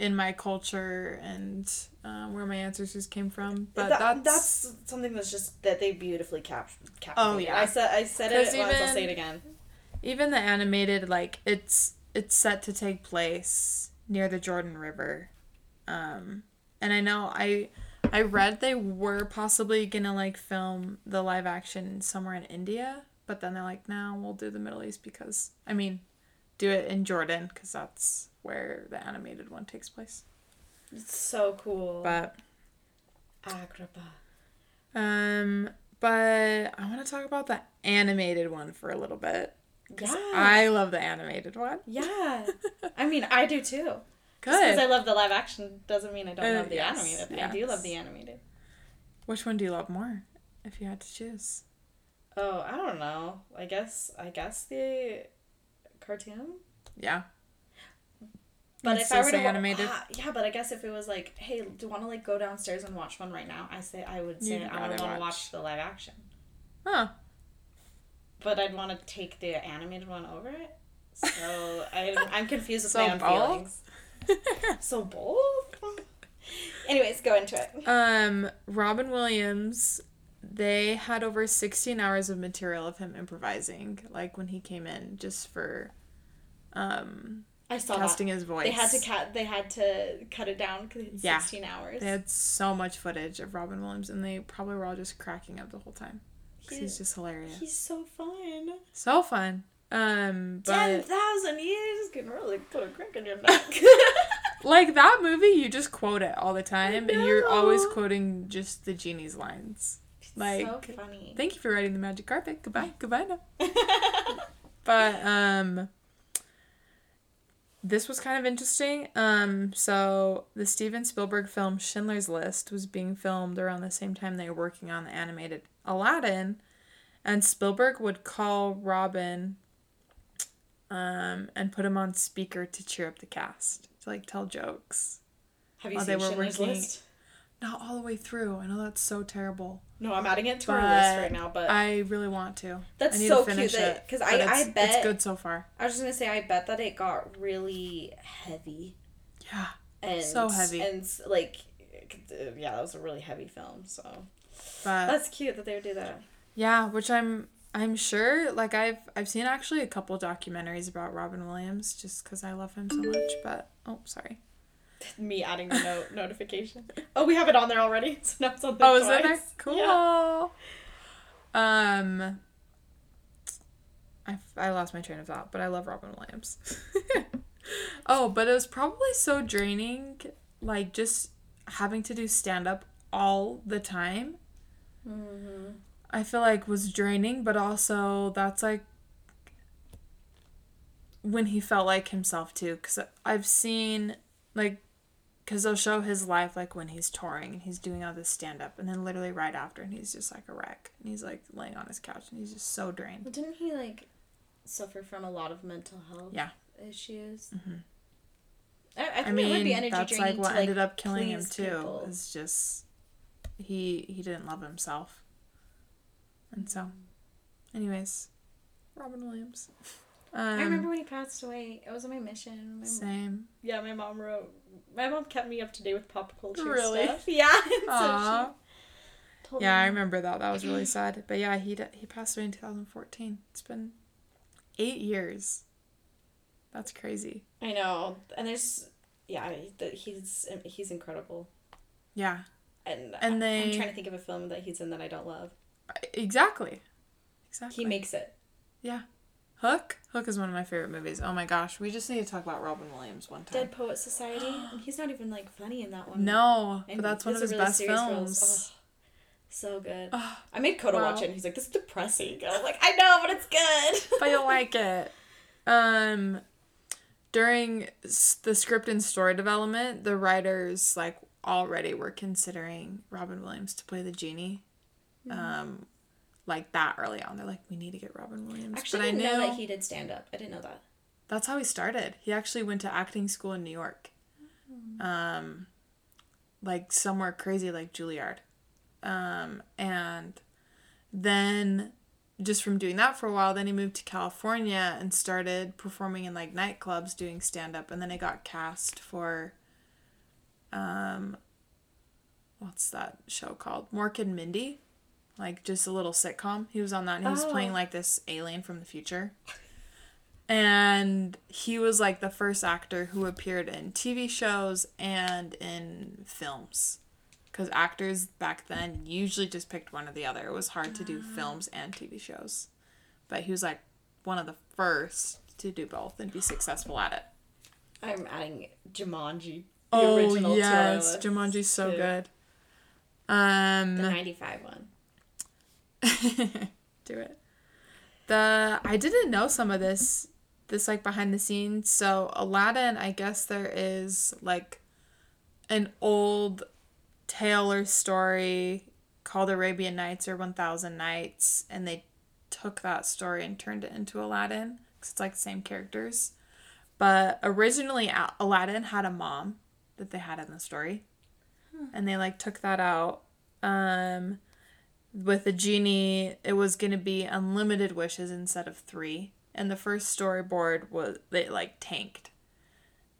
in my culture and uh, where my ancestors came from. But That- that's, that's something that's just that they beautifully cap- captured. Oh, yeah. I said I said it 'Cause once. I'll say it again. even the animated like it's it's set to take place near the Jordan River. Um and I know I I read they were possibly gonna like film the live action somewhere in India, but then they're like, no, we'll do the Middle East because I mean, do it in Jordan because that's where the animated one takes place. It's so cool. But Agrabah. um, but I want to talk about the animated one for a little bit. Yeah. I love the animated one. Yeah. I mean, I do too. Good. Because I love the live action doesn't mean I don't Uh, love the yes, animated. I do love the animated. Which one do you love more, if you had to choose? Oh, I don't know. I guess I guess the cartoon. Yeah. But You'd if I were to animated? ah, yeah, but I guess if it was like, hey, do you want to like go downstairs and watch one right now? I say I would say You'd I would want to watch- the live action, Huh. but I'd want to take the animated one over it. So I I'm confused with So my own both? feelings. So both. Anyways, go into it. um, Robin Williams, they had over 16 hours of material of him improvising, like when he came in, just for um, I saw casting that. his voice. They had to cut. They had to cut it down because it's Yeah. sixteen hours. They had so much footage of Robin Williams, and they probably were all just cracking up the whole time. He- he's just hilarious. He's so fun. So fun. Um, Ten but thousand years can really put a crack in your neck. like that movie, you just quote it all the time, and you're always quoting just the genie's lines. Like, so funny. Thank you for riding the magic carpet. Goodbye. Goodbye now. But um this was kind of interesting. Um so the Steven Spielberg film Schindler's List was being filmed around the same time they were working on the animated Aladdin and Spielberg would call Robin um and put him on speaker to cheer up the cast, to like tell jokes. Have you while seen they were Schindler's working- List? Not all the way through. I know that's so terrible. No, I'm adding it to our list right now. But I, really want to. That's I need so to finish cute that- it, 'cause I- I it's- bet- it's good so far. I was just gonna say, I bet that it got really heavy Yeah. and So heavy. and like, yeah, that was a really heavy film. So But that's cute that they would do that. yeah, which I'm I'm sure like I've I've seen actually a couple documentaries about Robin Williams just cuz I love him so much, but oh, sorry. Me adding the note notification. Oh, we have it on there already. So now it's on there Oh, is it there? Cool. Yeah. Um I I lost my train of thought, but I love Robin Williams. oh, but it was probably so draining like just having to do stand up all the time. Mm-hmm. I feel like was draining, but also that's like when he felt like himself too. Because I've seen like, because they'll show his life like when he's touring and he's doing all this stand up, and then literally right after, and he's just like a wreck, and he's like laying on his couch, and he's just so drained. But didn't he like suffer from a lot of mental health Yeah. issues? Mhm. I, I think I it would be mean, energy that's like what to, like, ended up killing him too. people. Is just he he didn't love himself, and so, anyways, Robin Williams. Um, I remember when he passed away. It was on my mission. My Same. Yeah, my mom wrote. My mom kept me up to date with pop culture Really? stuff. Yeah. so Aw. she told Yeah, I remember that. That was really sad. But yeah, he d- he passed away in 2014. It's been eight years. That's crazy. I know, and there's yeah, that he's he's incredible, Yeah, and And I- I'm trying to think of a film that he's in that I don't love. exactly. Exactly. He makes it. Hook. Hook is one of my favorite movies. Oh my gosh, we just need to talk about Robin Williams one time. Dead Poet Society. and he's not even like funny in that one. No, And but that's one of his really best films. Oh, so good. Oh, I made Coda wow. watch it, and he's like, "This is depressing." And I'm like, "I know, but it's good." but you'll like it. Um, during the script and story development, the writers like already were considering Robin Williams to play the genie. Mm-hmm. Um, like that early on, they're like, we need to get Robin Williams. Actually, but I didn't knew know that he did stand up. I didn't know that. that's how he started. He actually went to acting school in New York. Um, like somewhere crazy like Juilliard. Um, and then just from doing that for a while, then he moved to California and started performing in like nightclubs doing stand up and then he got cast for um what's that show called? Mork and Mindy. Like just a little sitcom. He was on that and he was Oh. playing like this alien from the future. And he was like the first actor who appeared in TV shows and in films. Because actors back then usually just picked one or the other. It was hard to do films and TV shows. But he was like one of the first to do both and be successful at it. I'm adding Jumanji. The oh original yes, to our list, Jumanji's so too. good. Um, The 95 one. do it. The I didn't know some of this this like behind the scenes. So Aladdin, I guess there is like an old tale or story called Arabian Nights or 1000 Nights and they took that story and turned it into Aladdin cuz it's like the same characters. But originally Aladdin had a mom that they had in the story. And they like took that out. Um with the genie, it was going to be unlimited wishes instead of three. And the first storyboard was, they like tanked.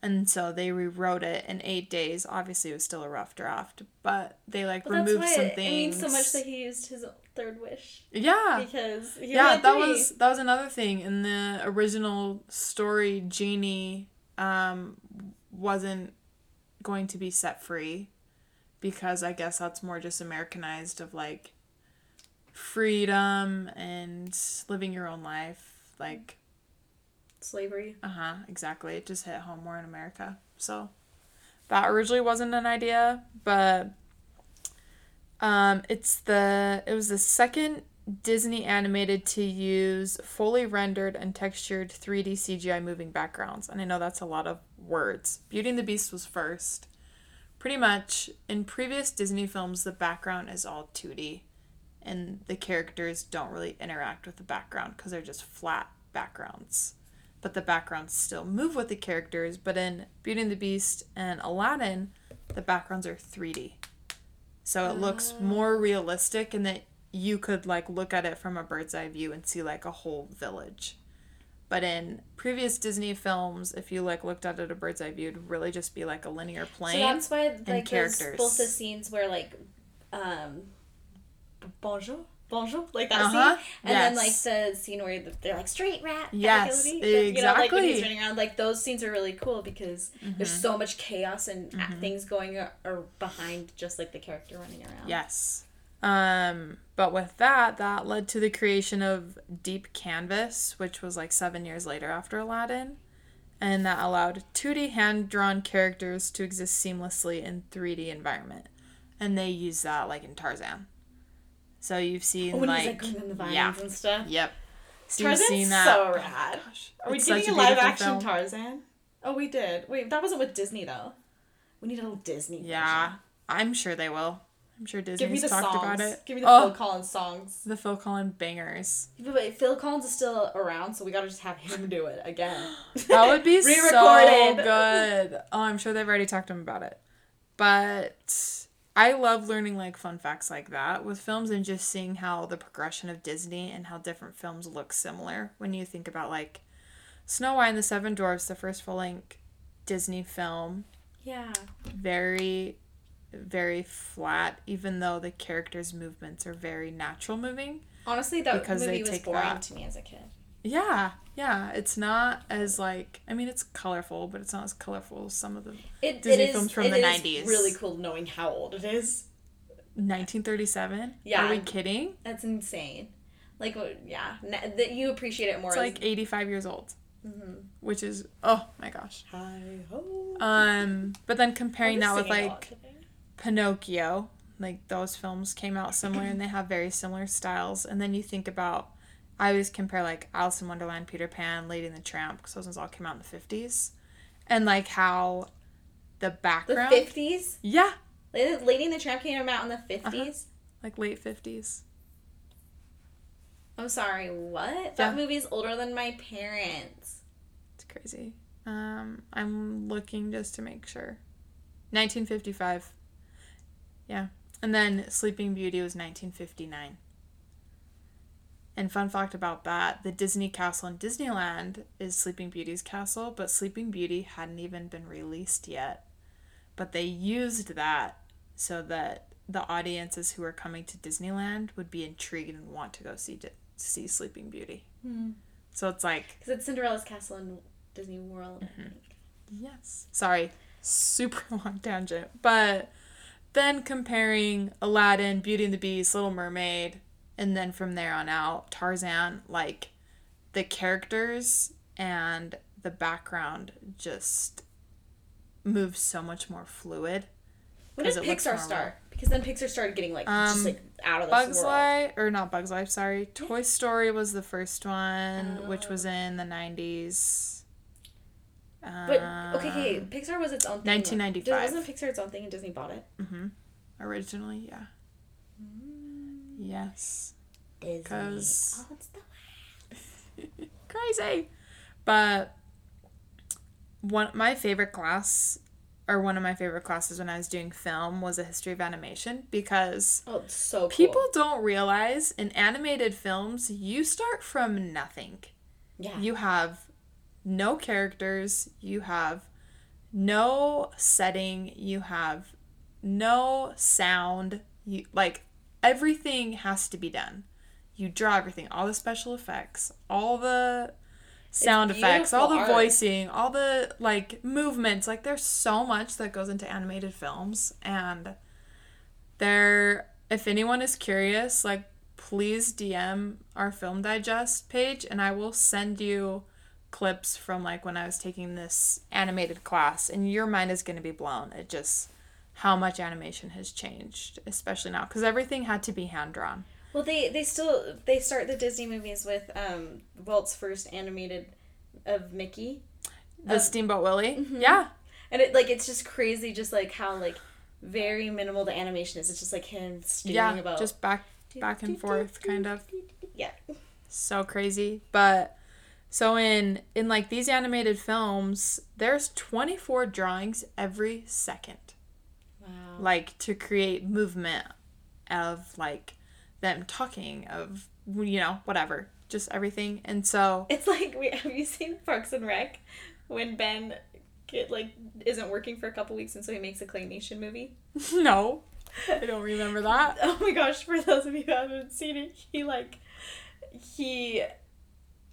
And so they rewrote it in eight days. Obviously, it was still a rough draft, but they like Well, that's removed why some things. it means so much that he used his third wish yeah. because he Yeah, had that three. was that was another thing in the original story. Genie um, wasn't going to be set free because I guess that's more just Americanized of like freedom and living your own life. Like, slavery. uh huh, exactly. It just hit home more in America. So that originally wasn't an idea, but um, it's the it was the second Disney animated to use fully rendered and textured 3D CGI moving backgrounds. And I know that's a lot of words. Beauty and the Beast was first. Pretty much in previous Disney films, the background is all 2D and the characters don't really interact with the background because they're just flat backgrounds. But the backgrounds still move with the characters. But in Beauty and the Beast and Aladdin, the backgrounds are 3D. So it looks more realistic and that you could like look at it from a bird's eye view and see like a whole village. But in previous Disney films, if you like looked at it a bird's eye view, it'd really just be like a linear plane. So that's why like characters. both the scenes where like um bonjour bonjour like that Uh-huh. scene and then like the scene where they're like straight rat Yes, you know like when he's exactly. running around like those scenes are really cool because there's Mm-hmm. so much chaos and a- things going or, or behind just like the character running around Yes. Um, but with that, that led to the creation of Deep Canvas, which was like seven years later after Aladdin. And that allowed 2D hand drawn characters to exist seamlessly in 3D environment. And they use that like in Tarzan. So you've seen Oh, like, he's like going the vines yeah. and stuff Yep. So Tarzan's seen that. so oh rad are we such a a live action film. Tarzan oh we did wait that wasn't with Disney though we need a little Disney Yeah. version. I'm sure they will. I'm sure Disney's talked songs about it. give me the oh, Phil Collins songs the Phil Collins bangers. But wait, Phil Collins is still around, so we gotta just have him do it again. That would be so good. Oh, I'm sure they've already talked to him about it. But I love learning like fun facts like that with films and just seeing how the progression of Disney and how different films look similar when you think about like Snow White and the Seven Dwarfs, the first full length Disney film, Yeah. very very flat even though the characters movements are very natural moving. Honestly, that Because movie was boring that. to me as a kid. Yeah, yeah, it's not as like I mean it's colorful, but it's not as colorful as some of the It, Disney it is, films from it the is 90s. really cool knowing how old it is. 1937. Yeah. Are we kidding? That's insane. Like, yeah, that you appreciate it more. It's like 85 years old, Mhm. which is oh my gosh. Hi ho. Um, but then comparing that with singing a lot like. Pinocchio, like those films came out similar and they have very similar styles. And then you think about, I always compare like Alice in Wonderland, Peter Pan, Lady and the Tramp, because those ones all came out in the 50s, and like how the background. the fifties. yeah, Lady, and the Tramp came out in the 50s like late 50s. I'm sorry, what? Yeah. That movie's older than my parents. It's crazy. Um, I'm looking just to make sure. 1955. Yeah. And then Sleeping Beauty was 1959. And fun fact about that, the Disney castle in Disneyland is Sleeping Beauty's castle, but Sleeping Beauty hadn't even been released yet. but they used that so that the audiences who are coming to Disneyland would be intrigued and want to go see Di- see Sleeping Beauty. So it's like Because it's Cinderella's castle in Disney World. Mm-hmm. I think. Yes. Sorry. Super long tangent. But then comparing Aladdin, Beauty and the Beast, Little Mermaid, and then from there on out, Tarzan, like the characters and the background just move so much more fluid. When did Pixar start? Because then Pixar started getting like just Um, like out of this Bugs world. Life, or not Bugs Life, sorry. Toy Story was the first one, which was in the 90s. But okay, okay, Um, Pixar was its own thing. 1995. Wasn't Pixar its own thing and Disney bought it? Originally, yeah. Yes. Disney. 'Cause- Oh, the Crazy. But one my favorite class or one of my favorite classes when I was doing film was a history of animation because Oh, so cool. people don't realize in animated films you start from nothing. Yeah. You have no characters, you have no setting, you have no sound. You like everything has to be done. You draw everything, all the special effects, all the sound effects, all the art. voicing, all the like movements. Like there's so much that goes into animated films and there if anyone is curious, like please DM our film digest page and I will send you clips from like when I was taking this animated class and your mind is going to be blown It just how much animation has changed, especially now cuz everything had to be hand drawn. Well, they they still they start the Disney movies with um Walt's first animated of Mickey, The Of- Steamboat Willie? Mm-hmm. Yeah. and it like it's just crazy, just like how like very minimal the animation is. It's just like him steering Yeah, about just back back and forth kind of. yeah. so crazy but so in in like these animated films there's 24 drawings every second. Like to create movement of like them talking of you know whatever just everything and so It's like wait, have you seen Parks and Rec when Ben get like isn't working for a couple weeks and so he makes a claymation movie? no i don't remember that Oh my gosh, for those of you who haven't seen it, he like he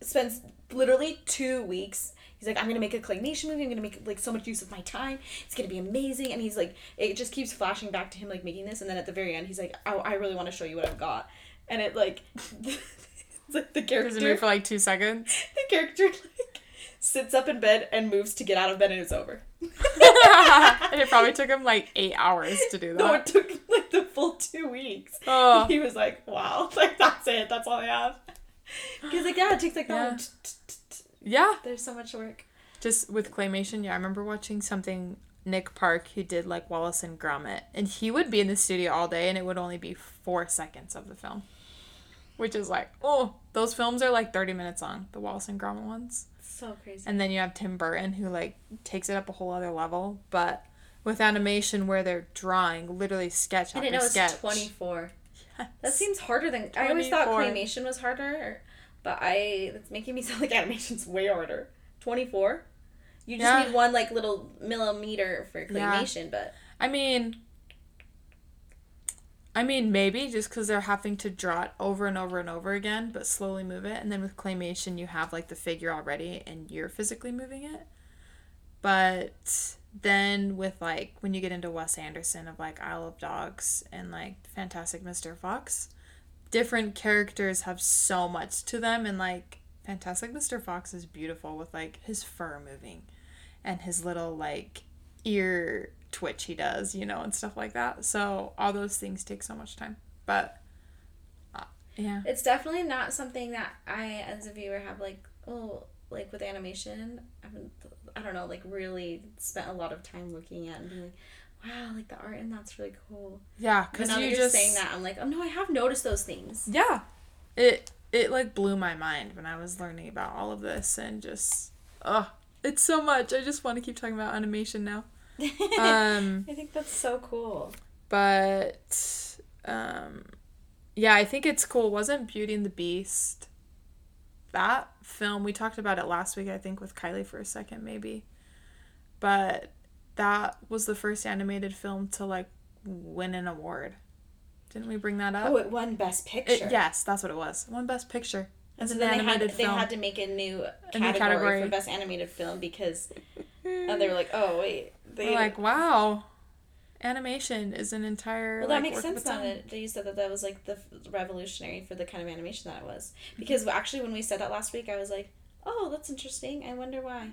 spends literally two weeks. He's like, I'm gonna make a claymation movie. I'm gonna make like so much use of my time. It's gonna be amazing. And he's like, it just keeps flashing back to him like making this. And then at the very end, he's like, oh, I really want to show you what I've got. And it like, it's like the character, for like two seconds the character like sits up in bed and moves to get out of bed, and it's over. and it probably took him like eight hours to do that. No, it took like the full two weeks. oh he was like, "Wow, like that's it. That's all I have." Because like, "Yeah, it takes like Yeah. that. Yeah There's so much work." just with claymation yeah i remember watching something nick park who did like wallace and gromit and he would be in the studio all day and it would only be four seconds of the film which is like oh those films are like 30 minutes long the wallace and gromit ones So crazy. and then you have tim burton who like takes it up a whole other level but with animation where they're drawing literally sketch I after didn't know it was sketch 24. That seems harder than I always thought claymation was harder, but I it's making me sound like animation's way harder. 24? You just Yeah. need one like little millimeter for Yeah. claymation, but I mean, I mean maybe just because they're having to draw it over and over and over again, but slowly move it, and then with claymation you have like the figure already and you're physically moving it. But then with like when you get into Wes Anderson of like Isle of Dogs and like Fantastic Mr. Fox, different characters have so much to them and like Fantastic Mr. Fox is beautiful with like his fur moving and his little like ear twitch he does, you know, and stuff like that. So all those things take so much time. But uh, yeah. it's definitely not something that I as a viewer have like oh like with animation I I don't know like really spent a lot of time looking at and being like wow like the art and that's really cool. Yeah, cuz you you're just saying that I'm like oh no I have noticed those things. Yeah. It it like blew my mind when I was learning about all of this and just oh, it's so much. I just want to keep talking about animation now. Um I think that's so cool. but um yeah i think it's cool wasn't beauty and the beast that film we talked about it last week i think with kylie for a second maybe but that was the first animated film to like win an award. Didn't we bring that up? Oh, it won Best Picture. It- yes, that's what it was. One best picture. And As so an then they had, animated they had to make a new A new category, for Best Animated Film because uh, they were like, oh, wait. They, We're like, wow, animation is an entire. Well, like, that makes sense now that you said that that was like the revolutionary for the kind of animation that it was. Because actually, when we said that last week, I was like, oh, that's interesting. I wonder why.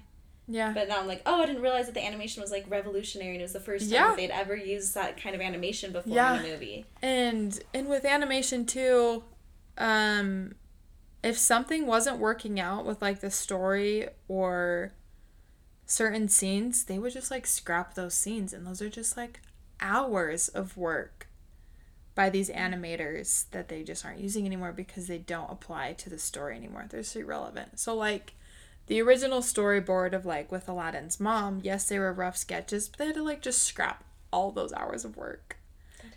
Yeah. But now I'm like, oh, I didn't realize that the animation was like revolutionary and it was the first time Yeah. that they'd ever used that kind of animation before Yeah. in a movie. And and with animation too, um if something wasn't working out with like the story or certain scenes, they would just like scrap those scenes and those are just like hours of work by these animators that they just aren't using anymore because they don't apply to the story anymore. They're just irrelevant. So like the original storyboard of like with Aladdin's mom, yes, they were rough sketches, but they had to like just scrap all those hours of work.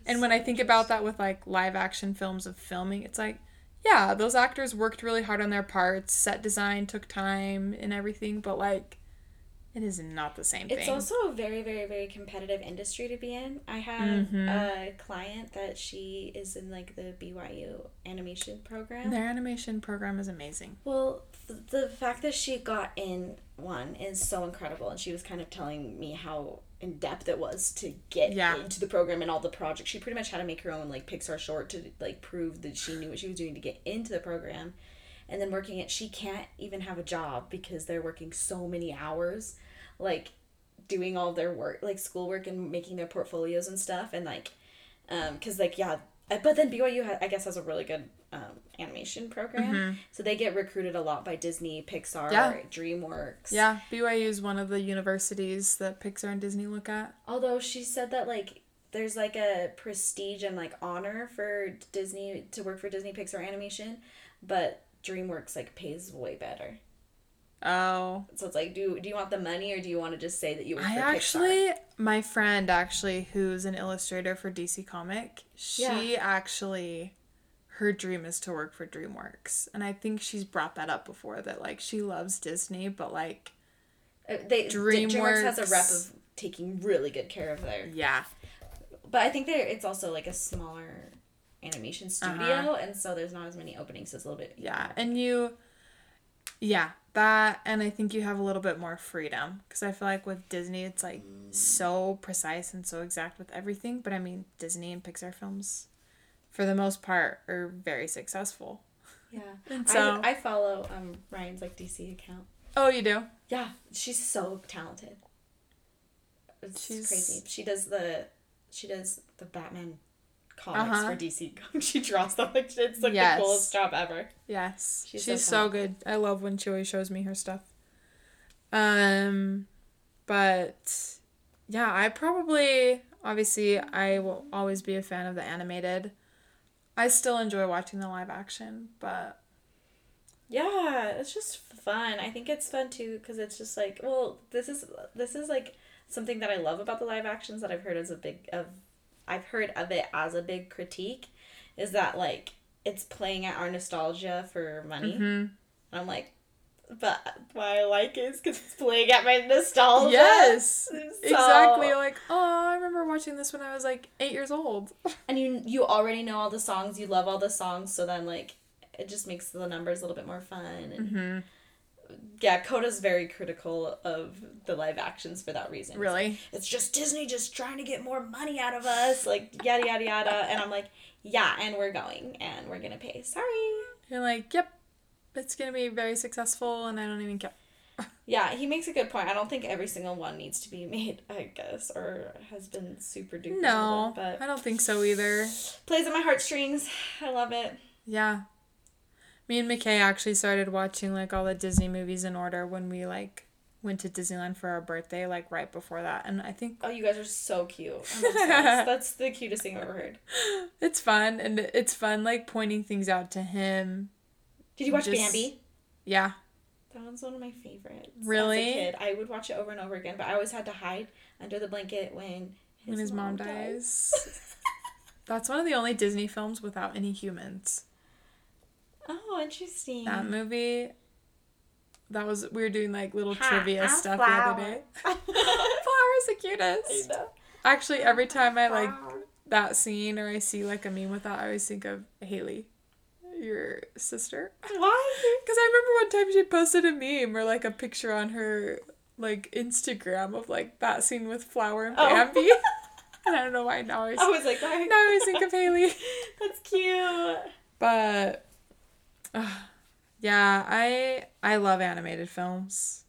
And when I think about that with like live action films of filming, it's like, yeah, those actors worked really hard on their parts. Set design took time and everything, but like, it is not the same It's also a very, very, very competitive industry to be in. I have Mhm. a client that she is in like the BYU animation program. Their animation program is amazing. Well, the fact that she got in one is so incredible, and she was kind of telling me how in depth it was to get Yeah. into the program and all the projects. She pretty much had to make her own like Pixar short to like prove that she knew what she was doing to get into the program, and then working it. She can't even have a job because they're working so many hours, like doing all their work, like schoolwork and making their portfolios and stuff, and like, um, cause like yeah. But then BYU, ha- I guess, has a really good um, animation program. So they get recruited a lot by Disney, Pixar, Yeah. DreamWorks. Yeah, BYU is one of the universities that Pixar and Disney look at. Although she said that like there's like a prestige and like honor for Disney to work for Disney Pixar animation, but DreamWorks like pays way better. Oh, So it's like, do do you want the money or do you want to just say that you work I for actually, my friend actually, who's an illustrator for DC Comic, she actually, her dream is to work for DreamWorks, and I think she's brought that up before that like she loves Disney, but like Uh, they DreamWorks has a rep of taking really good care of their. yeah, But I think there it's also like a smaller animation studio, Uh-huh. and so there's not as many openings. So it's a little bit. yeah, and you, yeah, that, and I think you have a little bit more freedom because I feel like with Disney it's like so precise and so exact with everything, but I mean Disney and Pixar films, for the most part, are very successful. Yeah. And so- I, I follow um Ryan's like DC account. Oh, you do. Yeah, she's so talented. It's She's- crazy. She does the she does the Batman comics Uh-huh. for DC. she draws them like it's like Yes. the coolest job ever. Yes. She's She's, so so, good. I love when she always shows me her stuff. Um but yeah, I probably obviously I will always be a fan of the animated. I still enjoy watching the live action, but Yeah, it's just fun. I think it's fun too because it's just like well, this is this is like something that I love about the live actions that I've heard as a big of I've heard of it as a big critique is that like it's playing at our nostalgia for money. mhm. And I'm like, but why I like it is because it's playing at my nostalgia. yes. So- Exactly. Like, oh, I remember watching this when I was like 8 years old. And you you already know all the songs. You love all the songs. So then like it just makes the numbers a little bit more fun. And mhm. yeah, Coda's very critical of the live actions for that reason. Really? It's just Disney just trying to get more money out of us, like yada yada yada. And I'm like, yeah, and we're going and we're gonna pay. Sorry. You're like, "Yep. It's going to be very successful and I don't even care." Yeah, he makes a good point. I don't think every single one needs to be made, I guess, or has been super duper. No. but I don't think so either. plays at my heartstrings. I love it. Yeah. Me and McKay actually started watching like all the Disney movies in order when we like went to Disneyland for our birthday, like right before that. And I think Oh, you guys are so cute. That's the cutest thing I've ever heard. it's fun and it's fun like pointing things out to him. Did you watch Just- Bambi? Yeah. That one's one of my favorites. Really? As a kid, I would watch it over and over again, but I always had to hide under the blanket when his, When his mom dies. That's one of the only Disney films without any humans. oh, interesting. That movie that was we were doing like little Ha, trivia a stuff flower. the other day. Flower Flower's the cutest. know. Actually, every time I like that scene or I see like a meme with that, I always think of Haley, your sister. Why? Because I remember one time she posted a meme or like a picture on her like Instagram of like that scene with Flower and Oh. Bambi. and I don't know why now I always, I was like, why? now I always think of Haley. That's cute. But uh, yeah, I I love animated films.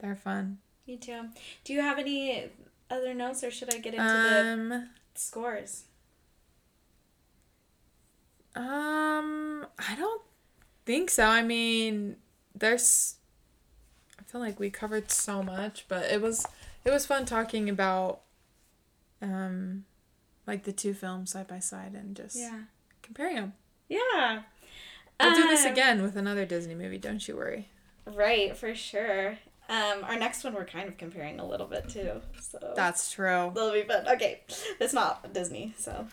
They're fun. Me too. Do you have any other notes, or should I get into Um, the scores? Um, I don't think so. I mean, there's. I feel like we covered so much, but it was it was fun talking about, um, like the two films side by side and just yeah. comparing them. Yeah. We'll do this Um, again with another Disney movie. Don't you worry. Right, for sure. Um, our next one we're kind of comparing a little bit too, so That's true, that'll be fun. Okay, it's not Disney, so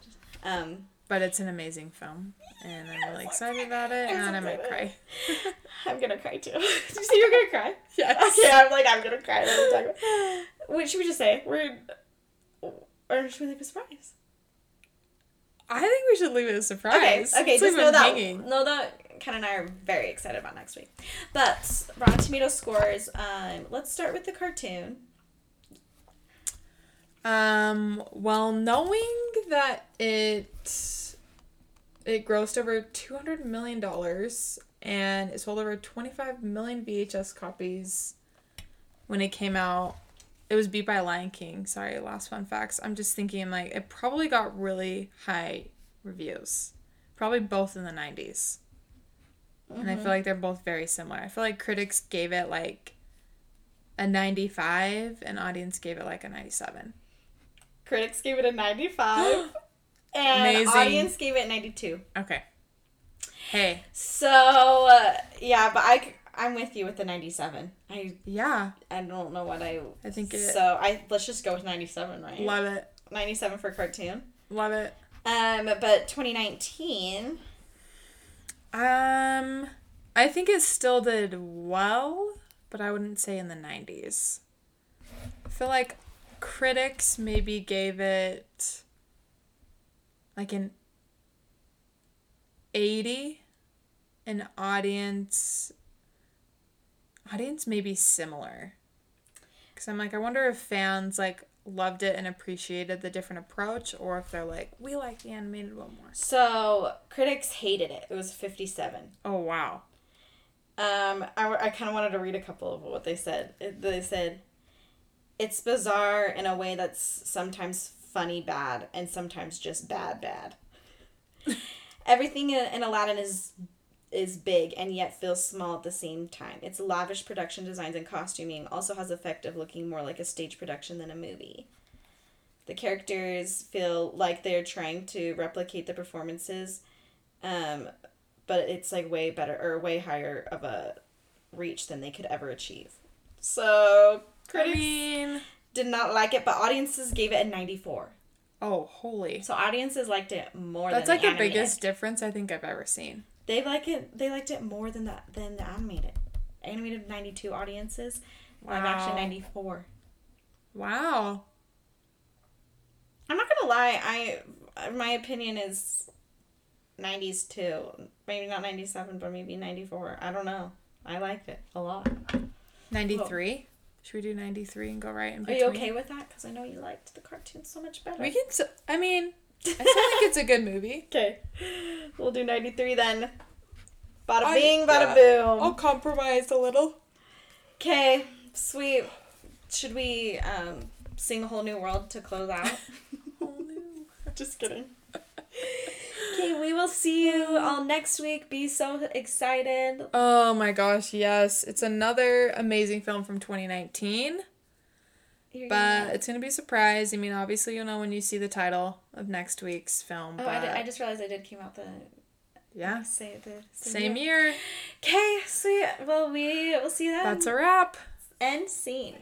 um, but it's an amazing film, and I'm really excited about it, and I might cry. I'm gonna cry too. Did you say you're gonna cry? Yes. Okay, I'm like I'm gonna cry. What talking about? What should we just say? We're or should we leave a surprise? I think we should leave it a surprise. Okay, okay, Let's just know that hanging. know that Ken and I are very excited about next week. But Rotten Tomato scores. Um, let's start with the cartoon. Um, well, knowing that it it grossed over two hundred million dollars and it sold over twenty five million VHS copies when it came out. It was beat by Lion King. Sorry, last fun facts. I'm just thinking like it probably got really high reviews. Probably both in the 90s. And I mm-hmm. feel like they're both very similar. I feel like critics gave it like a 95 and audience gave it like a 97. Critics gave it a 95, and Amazing. audience gave it 92. Okay. Hey. So uh, yeah, but I I'm with you with the 97. I Yeah. I don't know what I. I think it- So I let's just go with 97, right? Love it. 97 for cartoon. Love it. Um, but 2019. Um I think it still did well, but I wouldn't say in the 90s. I feel like critics maybe gave it like an 80 an audience audience maybe similar because i'm like i wonder if fans like loved it and appreciated the different approach or if they're like we like the animated one more So critics hated it. It was 57. oh wow Um, I, I kind of wanted to read a couple of what they said. They said, it's bizarre in a way that's sometimes funny bad and sometimes just bad bad. Everything in, in Aladdin is is big and yet feels small at the same time. Its lavish production designs and costuming also has effect of looking more like a stage production than a movie. The characters feel like they're trying to replicate the performances, um, but it's like way better or way higher of a reach than they could ever achieve. So i mean did not like it, but audiences gave it a ninety four. oh holy So audiences liked it more. that's like the the biggest difference i think i've ever seen They like it. They liked it more than the than the animated. Animated ninety two audiences, live action Wow. ninety four. wow I'm not gonna lie. I my opinion is nineties too. Maybe not ninety seven, but maybe ninety four. I don't know. I liked it a lot. 93 should we do 93 and go right in between? Are you okay with that? Because I know you liked the cartoon so much better. we can I mean i still think it's a good movie Okay, we'll do ninety three then. Bada I- bing, bada yeah. boom. i'll compromise a little Okay, sweet. Should we um, sing a whole new world to close out? Whole new Just kidding. Okay, we will see you all next week. Be so excited. Oh my gosh, yes. It's another amazing film from 2019, You're but gonna- it's going to be a surprise. I mean, obviously, you'll know when you see the title of next week's film. oh, but I, did, I just realized I did came out the yeah, say the same year. Okay, sweet. Well, we will see that. That's a wrap. End scene.